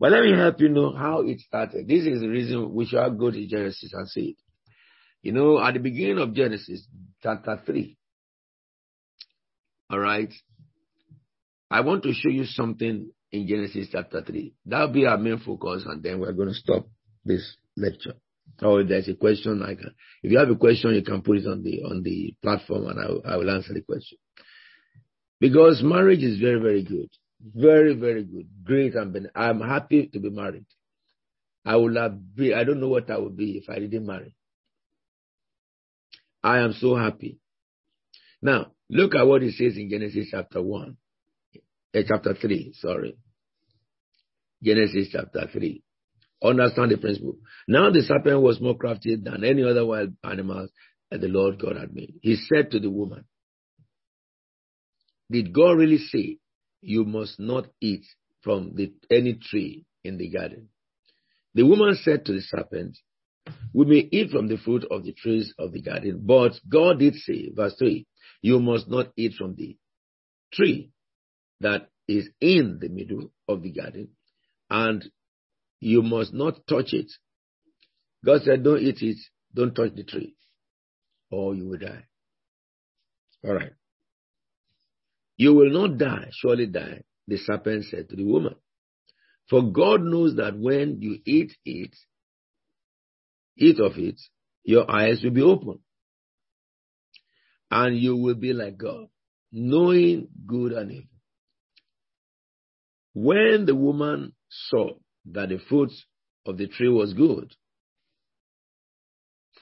But let me help you know how it started. This is the reason we should go to Genesis and see it. You know, at the beginning of Genesis, chapter 3, all right, I want to show you something in Genesis chapter 3. That'll be our main focus, and then we're going to stop this lecture. Or if there's a question, I can. If you have a question, you can put it on the on the platform, and I I will answer the question. Because marriage is very, very good, very, very good, great. I'm I'm happy to be married. I would have be. I don't know what I would be if I didn't marry. I am so happy. Now look at what it says in Genesis chapter one uh, chapter 3, sorry. Genesis chapter 3. Understand the principle. Now the serpent was more crafty than any other wild animals that the Lord God had made. He said to the woman, Did God really say you must not eat from the, any tree in the garden? The woman said to the serpent, We may eat from the fruit of the trees of the garden, but God did say, verse 3, You must not eat from the tree that is in the middle of the garden, and you must not touch it. God said, Don't eat it, don't touch the tree, or you will die. All right. You will not die, surely die, the serpent said to the woman. For God knows that when you eat it, eat of it, your eyes will be open. And you will be like God, knowing good and evil. When the woman saw that the fruit of the tree was good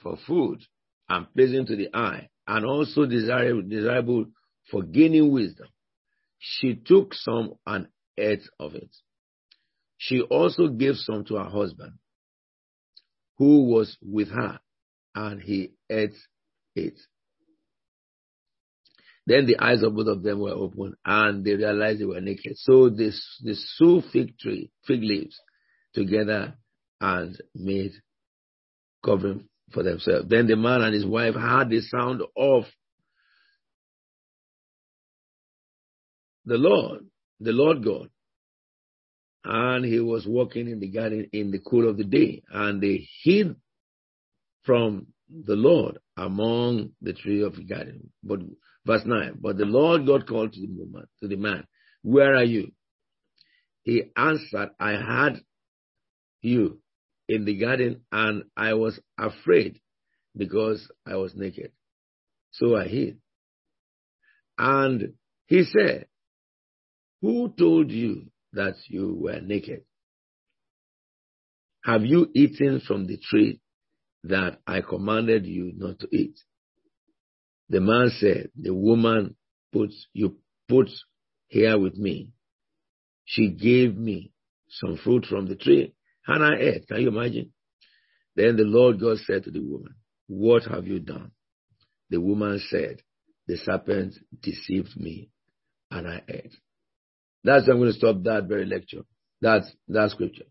for food and pleasing to the eye, and also desirable, desirable for gaining wisdom, she took some and ate of it. She also gave some to her husband, who was with her, and he ate it. Then the eyes of both of them were open and they realized they were naked. So they, they fig tree, fig leaves together and made covering for themselves. Then the man and his wife heard the sound of the Lord, the Lord God. And he was walking in the garden in the cool of the day and they hid from the Lord among the tree of the garden. But Verse 9. But the Lord God called to the woman, to the man, Where are you? He answered, I had you in the garden and I was afraid because I was naked. So I hid. And he said, Who told you that you were naked? Have you eaten from the tree that I commanded you not to eat? The man said, the woman puts, you put here with me. She gave me some fruit from the tree and I ate. Can you imagine? Then the Lord God said to the woman, what have you done? The woman said, the serpent deceived me and I ate. That's I'm going to stop that very lecture. That's that scripture.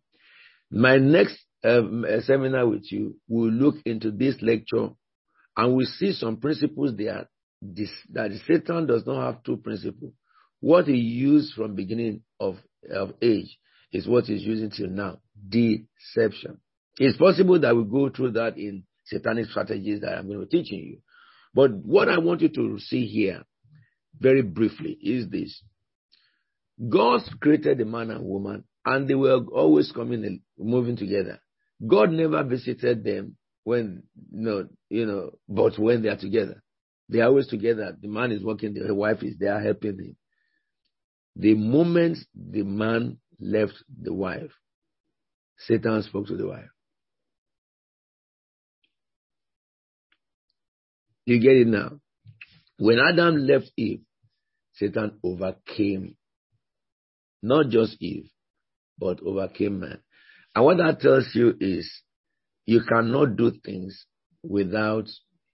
My next um, seminar with you will look into this lecture and we'll see some principles there this, that Satan does not have two principles. What he used from beginning of, of age is what he's using till now. Deception. It's possible that we go through that in satanic strategies that I'm going to be teaching you. But what I want you to see here, very briefly, is this. God created the man and woman, and they were always coming and moving together. God never visited them when no, you know, but when they are together. They are always together. The man is working, the wife is there helping him. The moment the man left the wife, Satan spoke to the wife. You get it now? When Adam left Eve, Satan overcame not just Eve, but overcame man. And what that tells you is you cannot do things without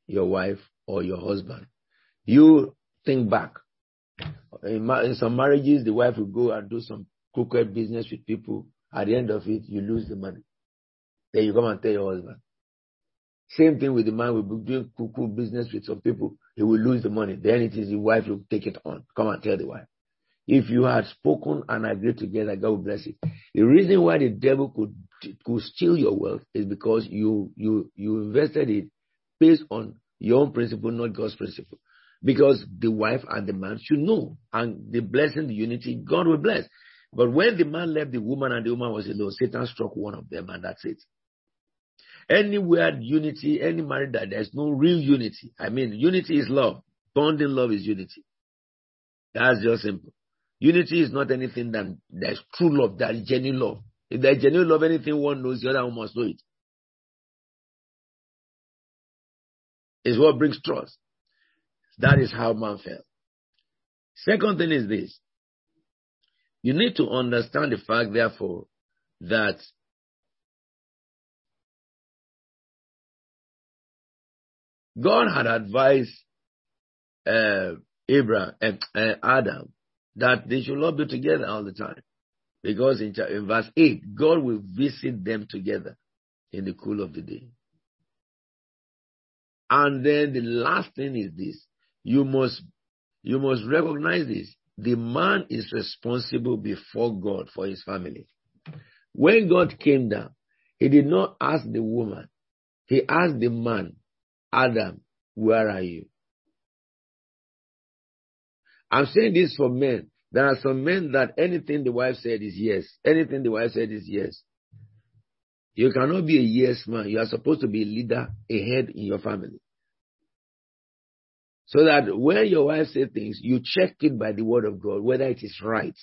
your wife or your husband. You think back. In, in some marriages, the wife will go and do some crooked business with people. At the end of it, you lose the money. Then you come and tell your husband. Same thing with the man will be doing cuckoo business with some people. He will lose the money. Then it is the wife who take it on. Come and tell the wife. If you had spoken and agreed together, God will bless it. The reason why the devil could could steal your wealth is because you you you invested it based on your own principle, not God's principle. Because the wife and the man should know, and the blessing, the unity, God will bless. But when the man left the woman and the woman was alone, Satan struck one of them, and that's it. Anywhere unity, any marriage that there's no real unity. I mean, unity is love. Bonding love is unity. That's just simple. Unity is not anything that there's true love, that is genuine love. If there's genuine love, anything one knows, the other one must know it. Is what brings trust. That is how man fell. Second thing is this. You need to understand the fact, therefore, that God had advised uh, Abraham, uh, uh, Adam that they should not be together all the time. Because in, in verse 8, God will visit them together in the cool of the day. And then the last thing is this. You must, you must recognize this. The man is responsible before God for his family. When God came down, he did not ask the woman. He asked the man, Adam, where are you? I'm saying this for men. There are some men that anything the wife said is yes. Anything the wife said is yes. You cannot be a yes man. You are supposed to be a leader, a head in your family. So that when your wife says things, you check it by the word of God, whether it is right.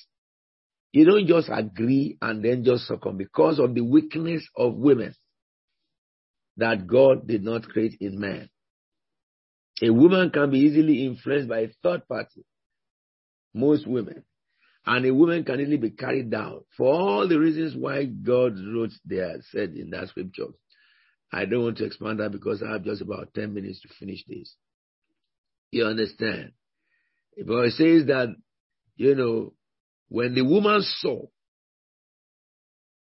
You don't just agree and then just succumb because of the weakness of women that God did not create in man. A woman can be easily influenced by a third party most women. And a woman can easily be carried down for all the reasons why God wrote there, said in that scripture. I don't want to expand that because I have just about 10 minutes to finish this. You understand? But it says that, you know, when the woman saw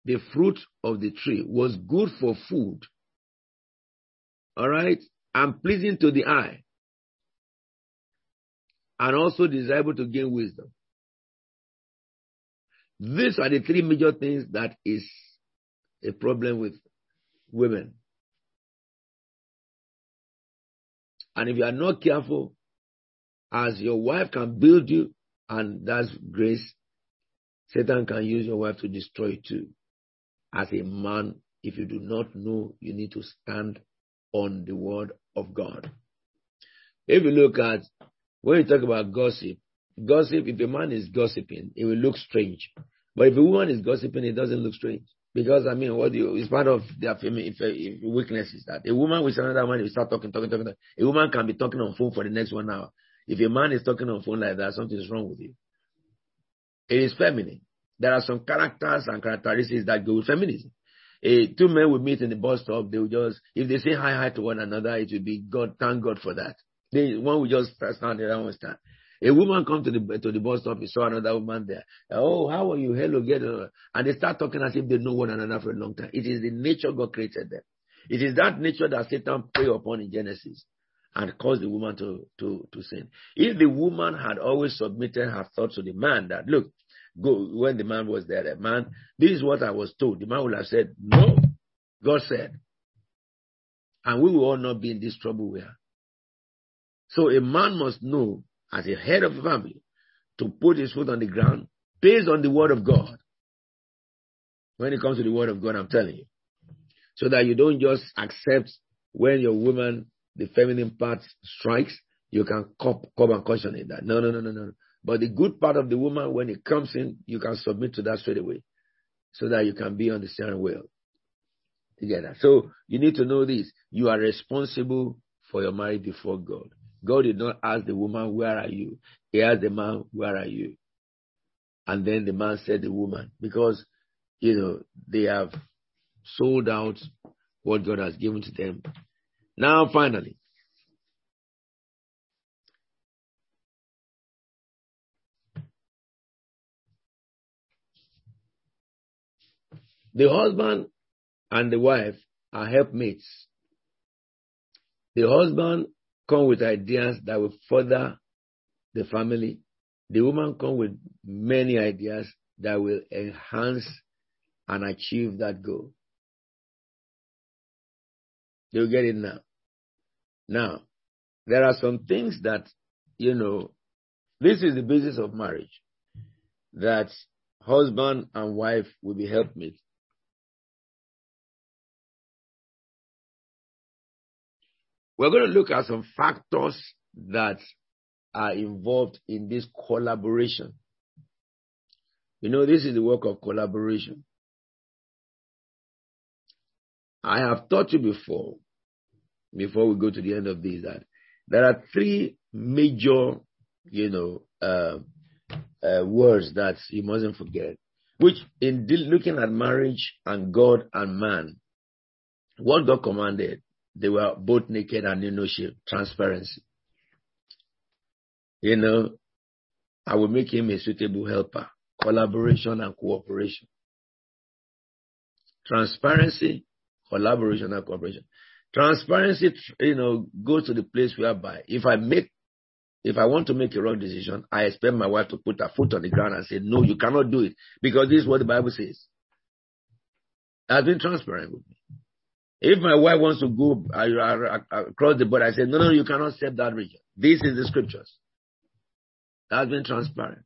the fruit of the tree was good for food, all right, and pleasing to the eye, and also desirable to gain wisdom. These are the three major things that is a problem with women. And if you are not careful, as your wife can build you, and that's grace, Satan can use your wife to destroy you too. As a man, if you do not know, you need to stand on the word of God. If you look at when you talk about gossip, gossip, if a man is gossiping, it will look strange. But if a woman is gossiping, it doesn't look strange. Because, I mean, what you, it's part of their weakness is that a woman with another man, will start talking, talking, talking, a woman can be talking on phone for the next one hour. If a man is talking on phone like that, something is wrong with you. It is feminine. There are some characters and characteristics that go with feminism. A, two men will meet in the bus stop, they will just, if they say hi hi to one another, it will be God, thank God for that. They, one will just stand, the other one. A woman come to the to the bus stop, he saw another woman there. Oh, how are you? Hello, get. And they start talking as if they know one another for a long time. It is the nature God created them. It is that nature that Satan prey upon in Genesis and caused the woman to, to, to sin. If the woman had always submitted her thoughts to the man that, look, go, when the man was there, the man, this is what I was told. The man would have said, no, God said. And we will all not be in this trouble we are. So a man must know, as a head of a family, to put his foot on the ground based on the word of God. When it comes to the word of God, I'm telling you. So that you don't just accept when your woman, the feminine part strikes, you can come, come and caution it that no, no, no, no, no. But the good part of the woman, when it comes in, you can submit to that straight away so that you can be on the steering wheel together. So you need to know this. You are responsible for your marriage before God. God did not ask the woman, Where are you? He asked the man, Where are you? And then the man said, The woman, because, you know, they have sold out what God has given to them. Now, finally, the husband and the wife are helpmates. The husband come with ideas that will further the family. The woman come with many ideas that will enhance and achieve that goal. You get it now. Now, there are some things that, you know, this is the basis of marriage. That husband and wife will be helpmates. We're going to look at some factors that are involved in this collaboration. You know, this is the work of collaboration. I have taught you before, before we go to the end of this, that there are three major, you know, uh, uh, words that you mustn't forget. Which, in looking at marriage and God and man, what God commanded they were both naked and in no shame. Transparency. You know, I will make him a suitable helper. Collaboration and cooperation. Transparency, collaboration and cooperation. Transparency, you know, goes to the place whereby if I make, if I want to make a wrong decision, I expect my wife to put her foot on the ground and say, no, you cannot do it because this is what the Bible says. I've been transparent with me. If my wife wants to go across the border, I say, no, no, you cannot step that region. This is the scriptures. That's been transparent.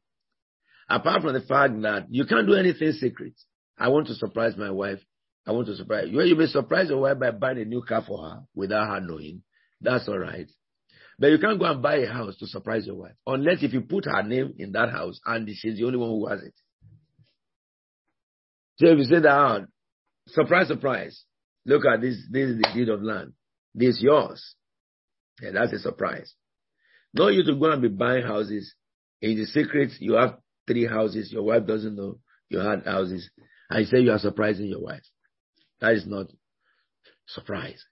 Apart from the fact that you can't do anything secret. I want to surprise my wife. I want to surprise you. You may surprise your wife by buying a new car for her without her knowing. That's all right. But you can't go and buy a house to surprise your wife. Unless if you put her name in that house and she's the only one who has it. So if you say that surprise, surprise. Look at this. This is the deed of land. This is yours. Yeah, that's a surprise. Not you to go and be buying houses. In the secret, you have three houses. Your wife doesn't know you had houses. I say you are surprising your wife. That is not surprise.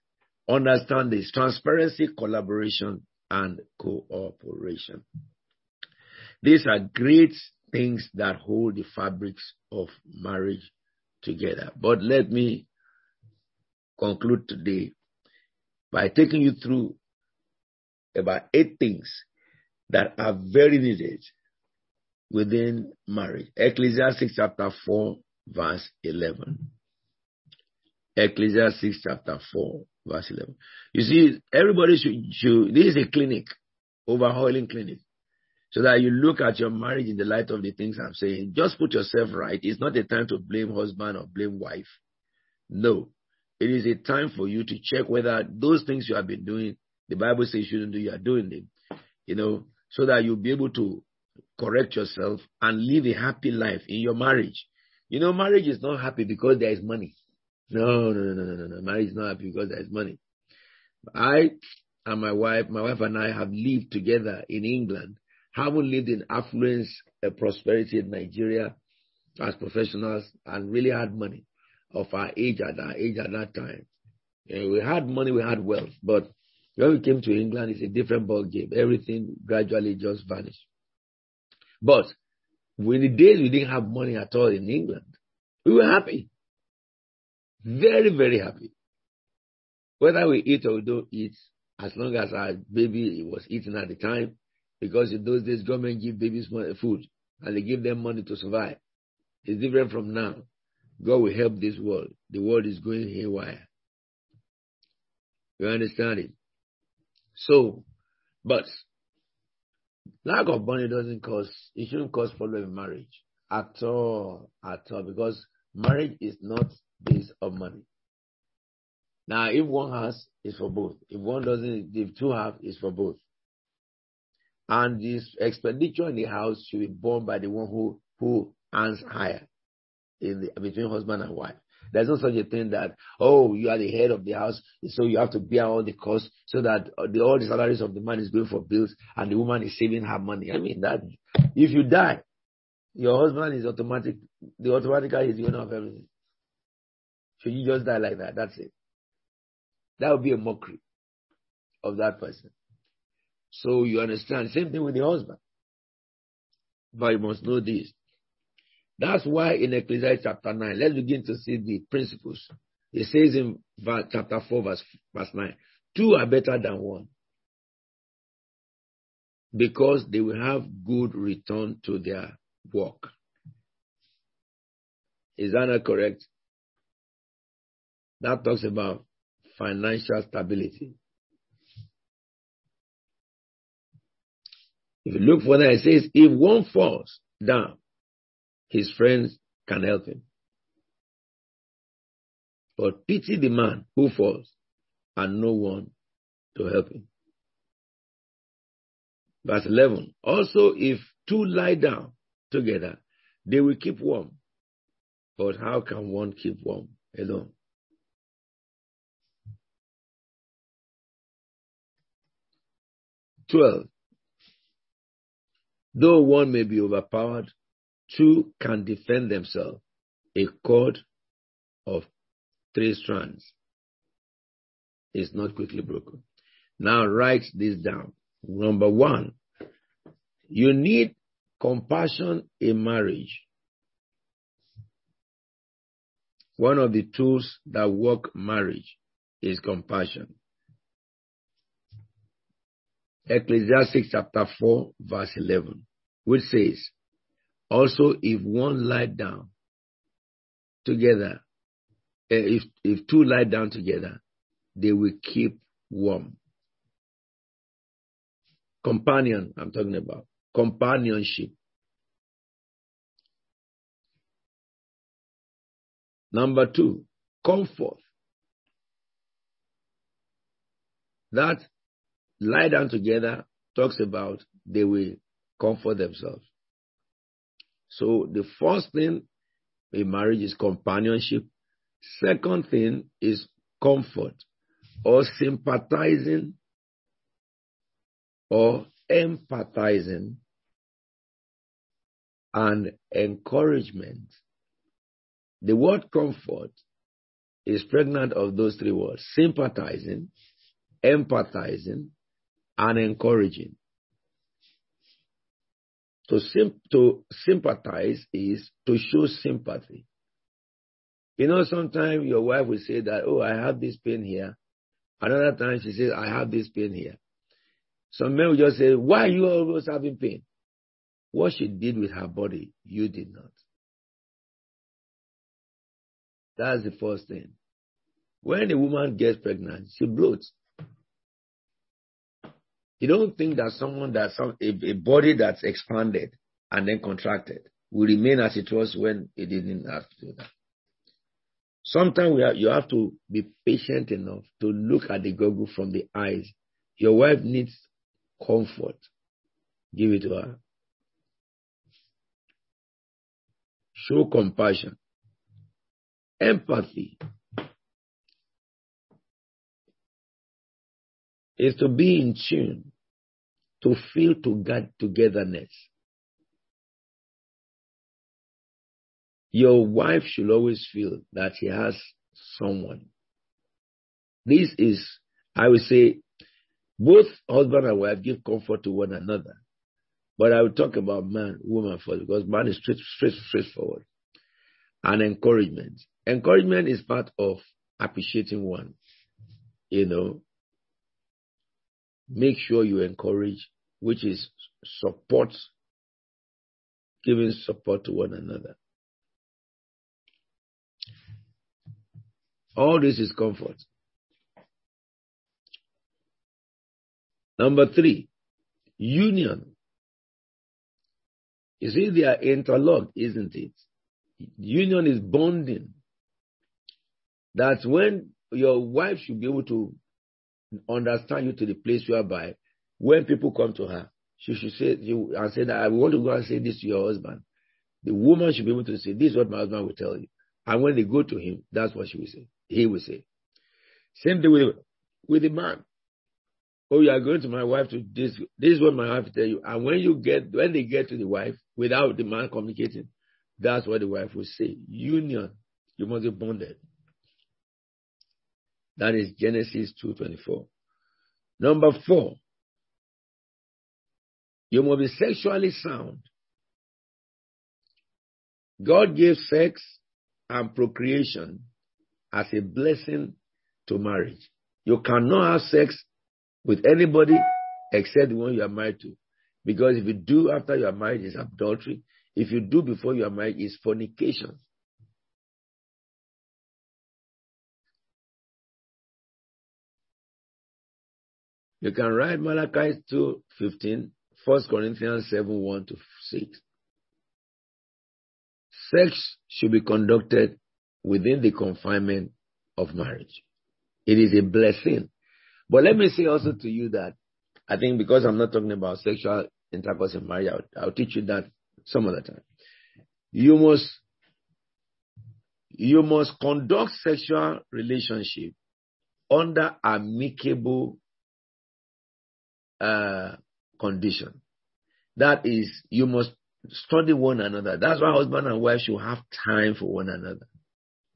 Understand this transparency, collaboration, and cooperation. These are great things that hold the fabrics of marriage together. But let me conclude today by taking you through about eight things that are very needed within marriage. Ecclesiastes chapter 4, verse 11. Ecclesiastes chapter 4, verse 11. You see, everybody should, should, this is a clinic, overhauling clinic. So that you look at your marriage in the light of the things I'm saying. Just put yourself right. It's not a time to blame husband or blame wife. No. It is a time for you to check whether those things you have been doing, the Bible says you shouldn't do, you are doing them. You know, so that you'll be able to correct yourself and live a happy life in your marriage. You know, marriage is not happy because there is money. No, no, no, no, no, no. Marriage is not happy because there is money. I and my wife, my wife and I have lived together in England, haven't lived in affluence, uh, prosperity in Nigeria as professionals and really had money of our age at our age at that time. we had money, we had wealth, but when we came to England, it's a different ball game. Everything gradually just vanished. But when the days we didn't have money at all in England, we were happy. Very, very happy. Whether we eat or we don't eat, as long as our baby was eating at the time, because in those days government give babies food and they give them money to survive. It's different from now. God will help this world. The world is going haywire. You understand it? So, but lack of money doesn't cause, it shouldn't cause problem in marriage at all, at all, because marriage is not based on money. Now, if one has, it's for both. If one doesn't, if two have, it's for both. And this expenditure in the house should be borne by the one who, who earns higher the, between husband and wife. There's no such a thing that, oh, you are the head of the house, so you have to bear all the costs so that uh, the, all the salaries of the man is going for bills and the woman is saving her money. I mean, that, if you die, your husband is automatic, the automatic guy is the owner of everything. Should you just die like that? That's it. That would be a mockery of that person. So you understand. Same thing with the husband. But you must know this. That's why in Ecclesiastes chapter 9, let's begin to see the principles. It says in chapter 4, verse, verse 9, two are better than one because they will have good return to their work. Is that not correct? That talks about financial stability. If you look further, it says, if one falls down, his friends can help him. But pity the man who falls and no one to help him. Verse 11. Also, if two lie down together, they will keep warm. But how can one keep warm alone? Twelve. Though one may be overpowered, two can defend themselves. A cord of three strands is not quickly broken. Now write this down. Number one, you need compassion in marriage. One of the tools that work marriage is compassion. Ecclesiastes chapter 4 verse 11, which says, also if one lie down together, eh, if, if two lie down together, they will keep warm. Companion, I'm talking about. Companionship. Number two, comfort. That lie down together talks about they will comfort themselves. So the first thing in marriage is companionship. Second thing is comfort or sympathizing or empathizing and encouragement. The word comfort is pregnant of those three words sympathizing, empathizing, and encouraging. To, sim- to sympathize is to show sympathy. You know, sometimes your wife will say that, oh, I have this pain here. Another time she says, I have this pain here. Some men will just say, why are you always having pain? What she did with her body, you did not. That's the first thing. When a woman gets pregnant, she bloats. You don't think that someone that some a, a, body that's expanded and then contracted will remain as it was when it didn't have to do that. Sometimes have, you have to be patient enough to look at the goggle from the eyes. Your wife needs comfort. Give it to her. Show compassion. Empathy. Is to be in tune, to feel togetherness. Your wife should always feel that she has someone. This is, I would say, both husband and wife give comfort to one another. But I will talk about man, woman first because man is straight, straight, straightforward. And encouragement. Encouragement is part of appreciating one. You know, make sure you encourage, which is support, giving support to one another. All this is comfort. Number three, union. You see, they are interlocked, isn't it? Union is bonding. That's when your wife should be able to understand you to the place whereby when people come to her, she should say you and say that I want to go and say this to your husband. The woman should be able to say, This is what my husband will tell you. And when they go to him, that's what she will say. He will say. Same thing with, with the man. Oh, you are going to my wife to this. This is what my wife will tell you. And when you get, when they get to the wife without the man communicating, that's what the wife will say. Union. You must be bonded. That is Genesis 2.24. Number four. You must be sexually sound. God gave sex and procreation as a blessing to marriage. You cannot have sex with anybody except the one you are married to. Because if you do after you are married, it's adultery. If you do before you are married, it's fornication. You can write Malachi 2 15, 1 Corinthians 7 1 to 6. Sex should be conducted within the confinement of marriage. It is a blessing. But let me say also to you that I think because I'm not talking about sexual intercourse in marriage, I'll, I'll teach you that some other time. You must you must conduct sexual relationship under amicable uh, condition. That is, you must study one another. That's why husband and wife should have time for one another.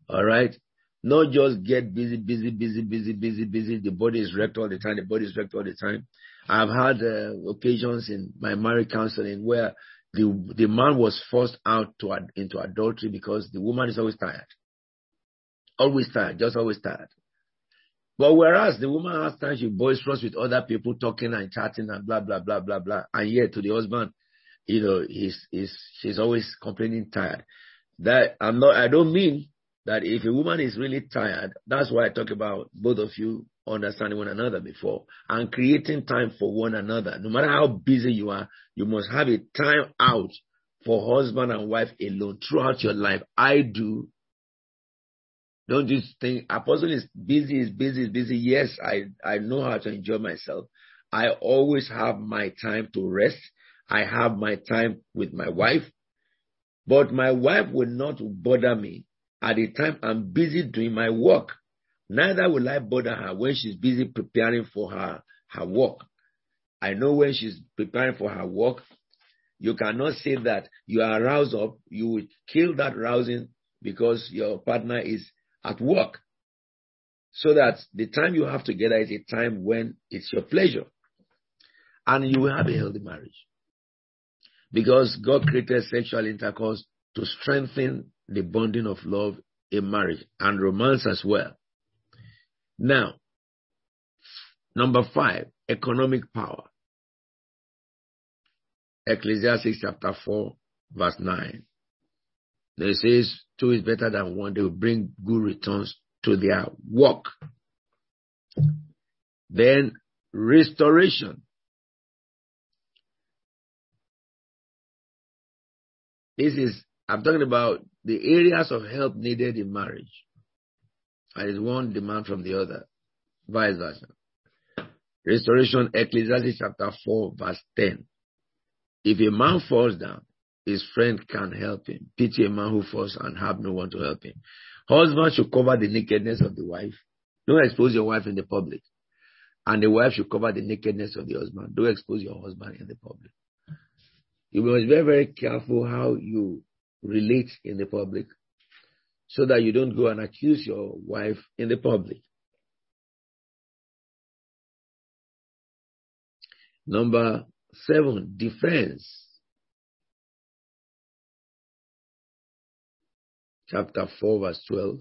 All right? Not just get busy, busy, busy, busy, busy, busy. The body is wrecked all the time. The body is wrecked all the time. I've had uh, occasions in my marriage counseling where the the man was forced out to into adultery because the woman is always tired, always tired, just always tired. But whereas the woman has time, she boisterous with other people talking and chatting and blah blah blah blah blah, and yet to the husband, you know, he's, he's, she's always complaining tired. That I'm not, I don't mean that if a woman is really tired, that's why I talk about both of you understanding one another before and creating time for one another. No matter how busy you are, you must have a time out for husband and wife alone throughout your life. I do. Don't just think apostle is busy, is busy, is busy. Yes, I, I know how to enjoy myself. I always have my time to rest. I have my time with my wife, but my wife will not bother me at the time I'm busy doing my work. Neither will I bother her when she's busy preparing for her, her work. I know when she's preparing for her work, you cannot say that you are aroused up, you will kill that rousing because your partner is at work. So that the time you have together is a time when it's your pleasure. And you will have a healthy marriage. Because God created sexual intercourse to strengthen the bonding of love in marriage and romance as well. Now, number five, economic power. Ecclesiastes chapter 4, verse 9. It says, two is better than one. They will bring good returns to their work. Then restoration. This is, I'm talking about the areas of help needed in marriage. And it's one demand from the other, vice versa. Restoration, Ecclesiastes chapter 4, verse 10. If a man falls down, his friend can help him. Pity a man who falls and have no one to help him. Husband should cover the nakedness of the wife. Don't expose your wife in the public. And the wife should cover the nakedness of the husband. Don't expose your husband in the public. You must be very, very careful how you relate in the public so that you don't go and accuse your wife in the public. Number seven, defense. Chapter 4, verse 12.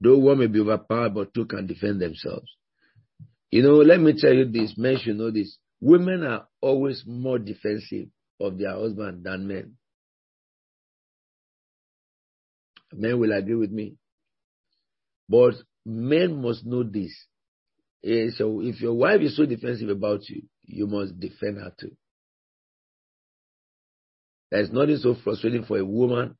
Though one may be overpowered, but two can defend themselves. You know, let me tell you this, men should know this. Women are always more defensive of their husband than men. Men will agree with me. But men must know this. Eh, so if your wife is so defensive about you, you must defend her too. There's nothing so frustrating for a woman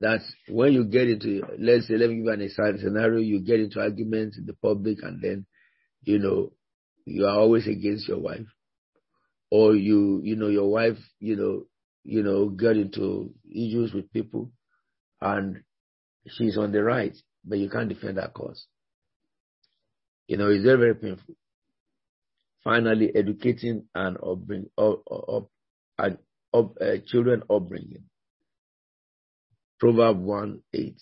that when you get into, let's say, let me give you an scenario, you get into arguments in the public and then, you know, you are always against your wife. Or you, you know, your wife, you know, you know, get into issues with people and she's on the right, but you can't defend that cause. You know, it's very, very painful. Finally, educating and upbring, up, up, up, up uh, children upbringing. Proverb 1 8.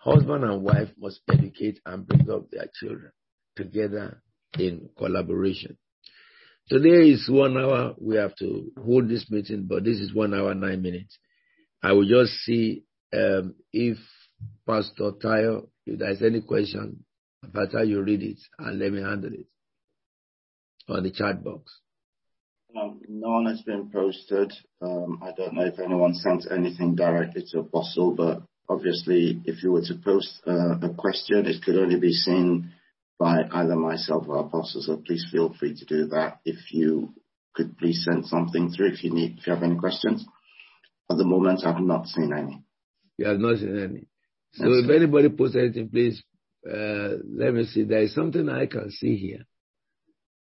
Husband and wife must educate and bring up their children together in collaboration. Today is one hour. We have to hold this meeting, but this is one hour, nine minutes. I will just see um, if Pastor Tayo, if there's any question, Pastor, you read it and let me handle it on the chat box. Um, none has been posted. Um, I don't know if anyone sent anything directly to Apostle, but obviously, if you were to post uh, a question, it could only be seen by either myself or Apostle. So please feel free to do that. If you could please send something through if you need, if you have any questions. At the moment, I've not seen any. You have not seen any. So if anybody posts anything, please uh, let me see. There is something I can see here.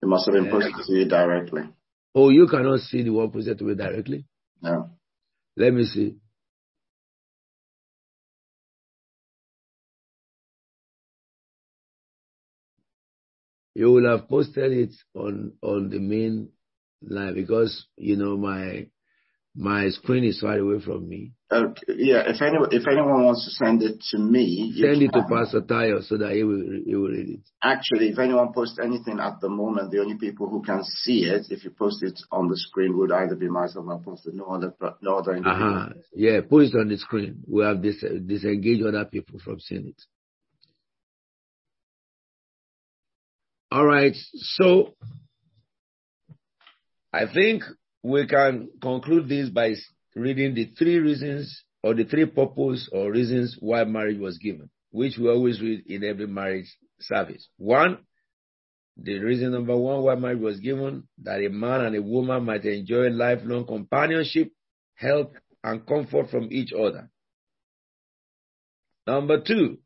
It must have been posted uh, to you directly. Oh, you cannot see the one posted to me directly? No. Let me see. You will have posted it on on the main line because you know my my screen is far away from me. Okay. Yeah, if anyone if anyone wants to send it to me, send it to Pastor Tayo so that he will he will read it. Actually, if anyone posts anything at the moment, the only people who can see it, if you post it on the screen, would either be myself or Pastor. No other no other individual. Uh-huh. Yeah, post it on the screen. We have this disengage other people from seeing it. All right, so I think we can conclude this by reading the three reasons or the three purposes or reasons why marriage was given, which we always read in every marriage service. One, the reason number one why marriage was given, that a man and a woman might enjoy lifelong companionship, help, and comfort from each other. Number two,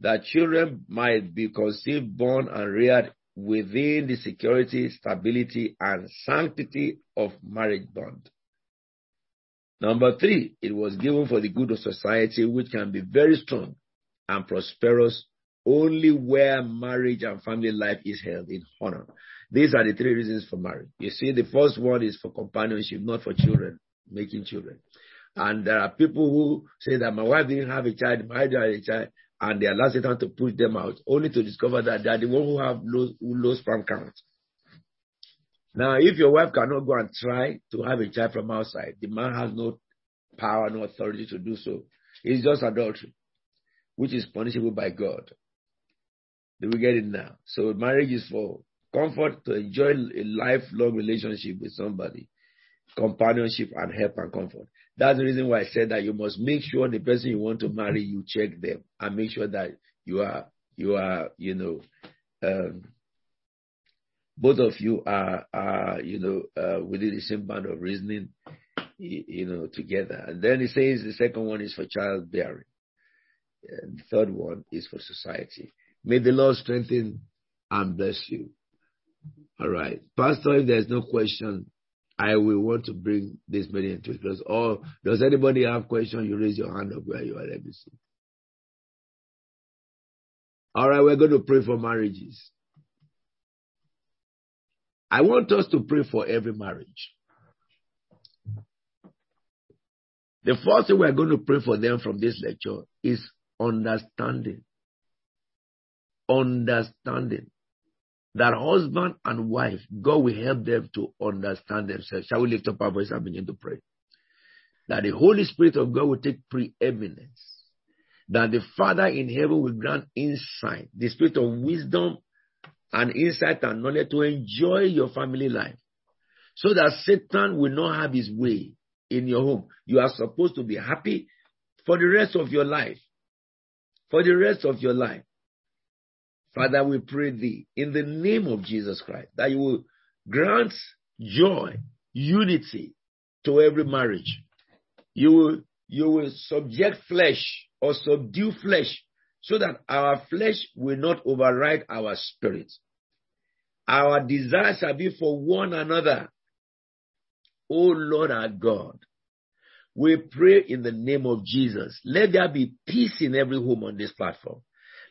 that children might be conceived, born, and reared within the security, stability, and sanctity of marriage bond. Number three, it was given for the good of society, which can be very strong and prosperous only where marriage and family life is held in honor. These are the three reasons for marriage. You see, the first one is for companionship, not for children, making children. And there are people who say that my wife didn't have a child, my dad had a child, and they allow Satan to push them out, only to discover that they are the one who have low, low sperm count. Now, if your wife cannot go and try to have a child from outside, the man has no power, no authority to do so. It's just adultery, which is punishable by God. Do we get it now? So marriage is for comfort, to enjoy a lifelong relationship with somebody, companionship and help and comfort. That's the reason why I said that you must make sure the person you want to marry, you check them and make sure that you are, you are, you know, um, both of you are, are you know, uh, within the same band of reasoning, you know, together. And then he says the second one is for childbearing. And the third one is for society. May the Lord strengthen and bless you. All right. Pastor, if there's no question, I will want to bring this meeting to a close. Or does anybody have question? You raise your hand up where you are. Let me see. All right, we're going to pray for marriages. I want us to pray for every marriage. The first thing we're going to pray for them from this lecture is understanding. Understanding that husband and wife, God will help them to understand themselves. Shall we lift up our voice and begin to pray? That the Holy Spirit of God will take preeminence. That the Father in heaven will grant insight, the spirit of wisdom and insight and knowledge to enjoy your family life. So that Satan will not have his way in your home. You are supposed to be happy for the rest of your life. For the rest of your life. Father, we pray thee in the name of Jesus Christ that you will grant joy, unity, to every marriage. You will, you will subject flesh or subdue flesh so that our flesh will not override our spirit. Our desire shall be for one another. O Lord our God, we pray in the name of Jesus. Let there be peace in every home on this platform.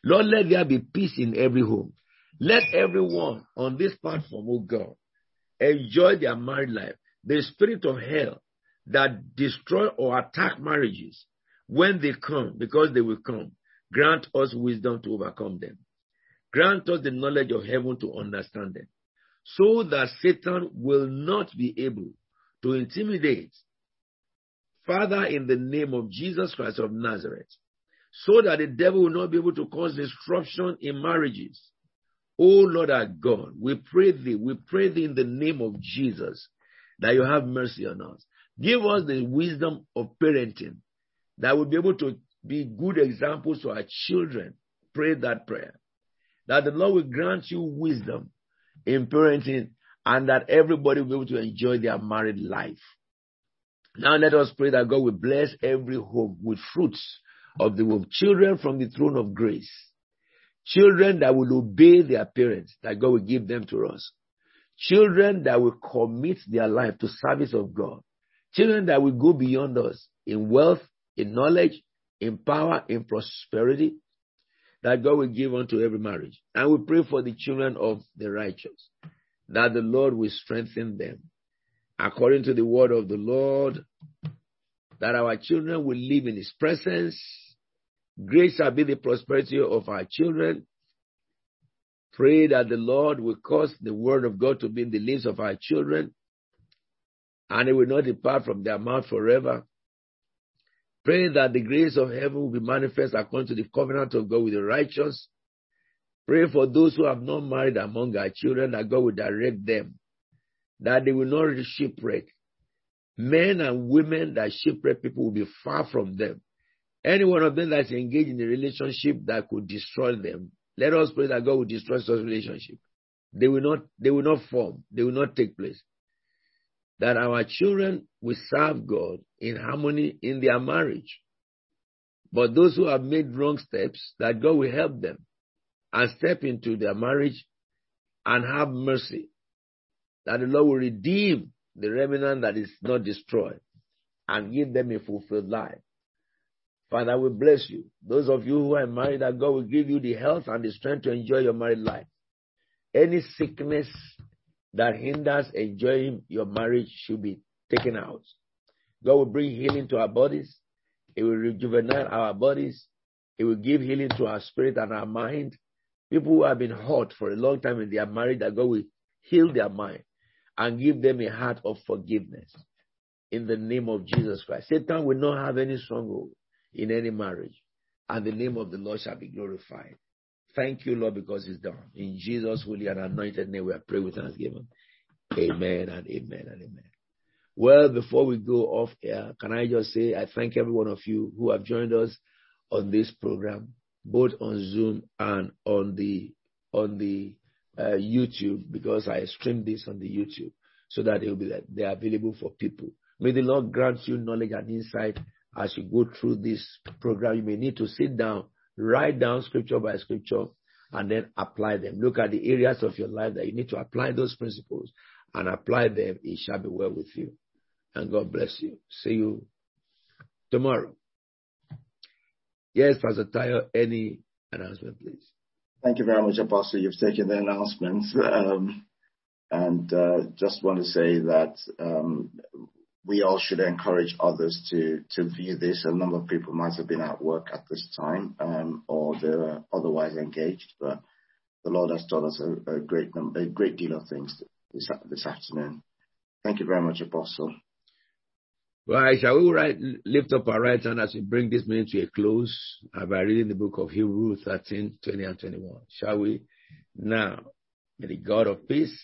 Lord, let there be peace in every home. Let everyone on this platform, oh God, enjoy their married life. The spirit of hell that destroy or attack marriages when they come, because they will come, grant us wisdom to overcome them. Grant us the knowledge of heaven to understand them, so that Satan will not be able to intimidate. Father, in the name of Jesus Christ of Nazareth, so that the devil will not be able to cause disruption in marriages. Oh Lord our God, we pray thee, we pray thee in the name of Jesus that you have mercy on us. Give us the wisdom of parenting that we'll be able to be good examples to our children. Pray that prayer. That the Lord will grant you wisdom in parenting and that everybody will be able to enjoy their married life. Now let us pray that God will bless every home with fruits of the womb. Children from the throne of grace. Children that will obey their parents, that God will give them to us. Children that will commit their life to service of God. Children that will go beyond us in wealth, in knowledge, in power, in prosperity, that God will give unto every marriage. And we pray for the children of the righteous, that the Lord will strengthen them. According to the word of the Lord, that our children will live in His presence. Great shall be the prosperity of our children. Pray that the Lord will cause the word of God to be in the lips of our children and it will not depart from their mouth forever. Pray that the grace of heaven will be manifest according to the covenant of God with the righteous. Pray for those who have not married among our children that God will direct them, that they will not shipwreck. Men and women that shipwreck people will be far from them. Any one of them that's engaged in a relationship that could destroy them, let us pray that God will destroy such relationship. They will not, they will not form. They will not take place that our children will serve God in harmony in their marriage. But those who have made wrong steps, that God will help them and step into their marriage and have mercy. That the Lord will redeem the remnant that is not destroyed and give them a fulfilled life. Father, we bless you. Those of you who are married, that God will give you the health and the strength to enjoy your married life. Any sickness that hinders enjoying your marriage should be taken out. God will bring healing to our bodies. It will rejuvenate our bodies. It will give healing to our spirit and our mind. People who have been hurt for a long time in their marriage, that God will heal their mind and give them a heart of forgiveness. In the name of Jesus Christ. Satan will not have any stronghold in any marriage, and the name of the Lord shall be glorified. Thank you, Lord, because it's done. In Jesus' holy and anointed name, we are praying with thanksgiving. Amen and amen and amen. Well, before we go off air, can I just say I thank every one of you who have joined us on this program, both on Zoom and on the on the uh, YouTube, because I stream this on the YouTube so that it will be they are available for people. May the Lord grant you knowledge and insight as you go through this program. You may need to sit down write down scripture by scripture, and then apply them. Look at the areas of your life that you need to apply those principles and apply them. It shall be well with you. And God bless you. See you tomorrow. Yes, Pastor Tayo, any announcement, please? Thank you very much, Apostle. You've taken the announcements. Um, and uh, just want to say that um, we all should encourage others to to view this. A number of people might have been at work at this time, um, or they're otherwise engaged, but the Lord has taught us a, a great number, a great deal of things this this afternoon. Thank you very much, Apostle. Right, shall we lift up our right hand as we bring this meeting to a close by reading the book of Hebrews 13, 20 and 21. Shall we? Now, may the God of peace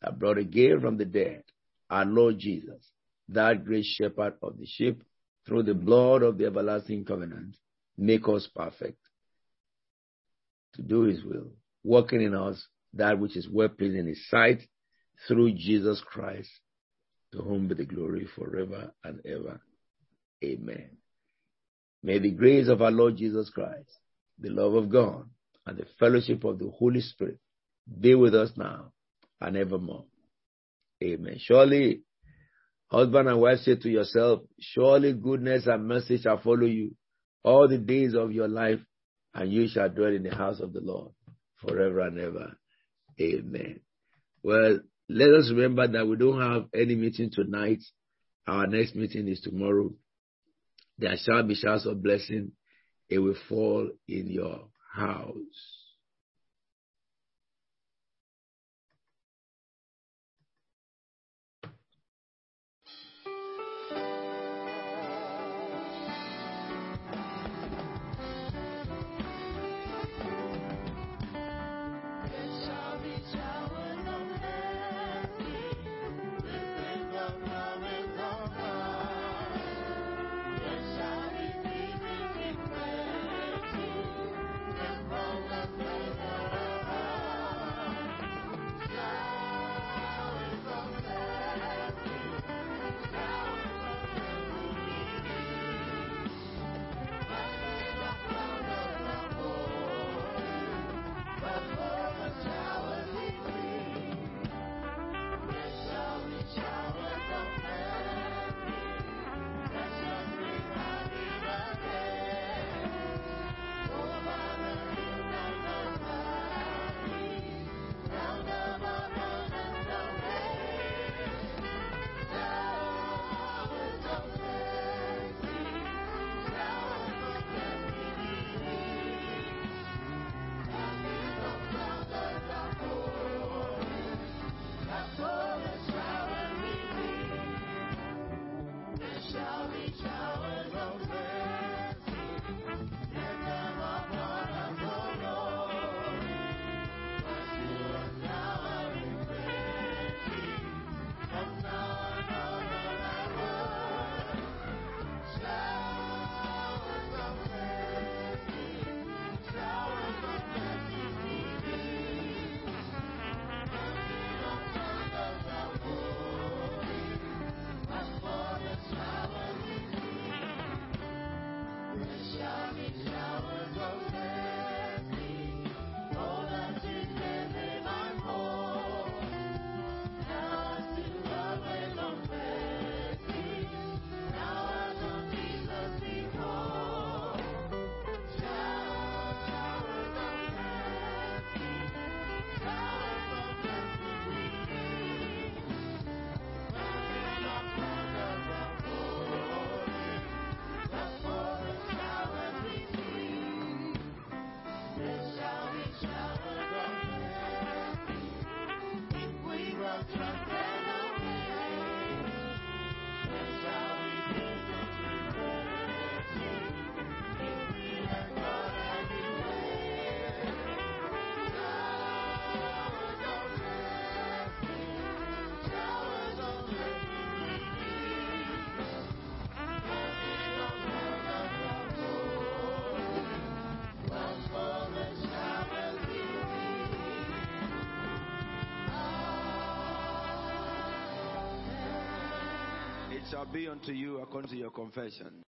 that brought again from the dead, our Lord Jesus, that great shepherd of the sheep, through the blood of the everlasting covenant, make us perfect to do his will, working in us that which is well pleasing in his sight through Jesus Christ To whom be the glory forever and ever. Amen. May the grace of our Lord Jesus Christ, the love of God, and the fellowship of the Holy Spirit be with us now and evermore. Amen. Surely, husband and wife say to yourself, surely goodness and mercy shall follow you all the days of your life, and you shall dwell in the house of the Lord forever and ever. Amen. Well, let us remember that we don't have any meeting tonight. Our next meeting is tomorrow. There shall be showers of blessing. It will fall in your house. Shall be unto you according to your confession.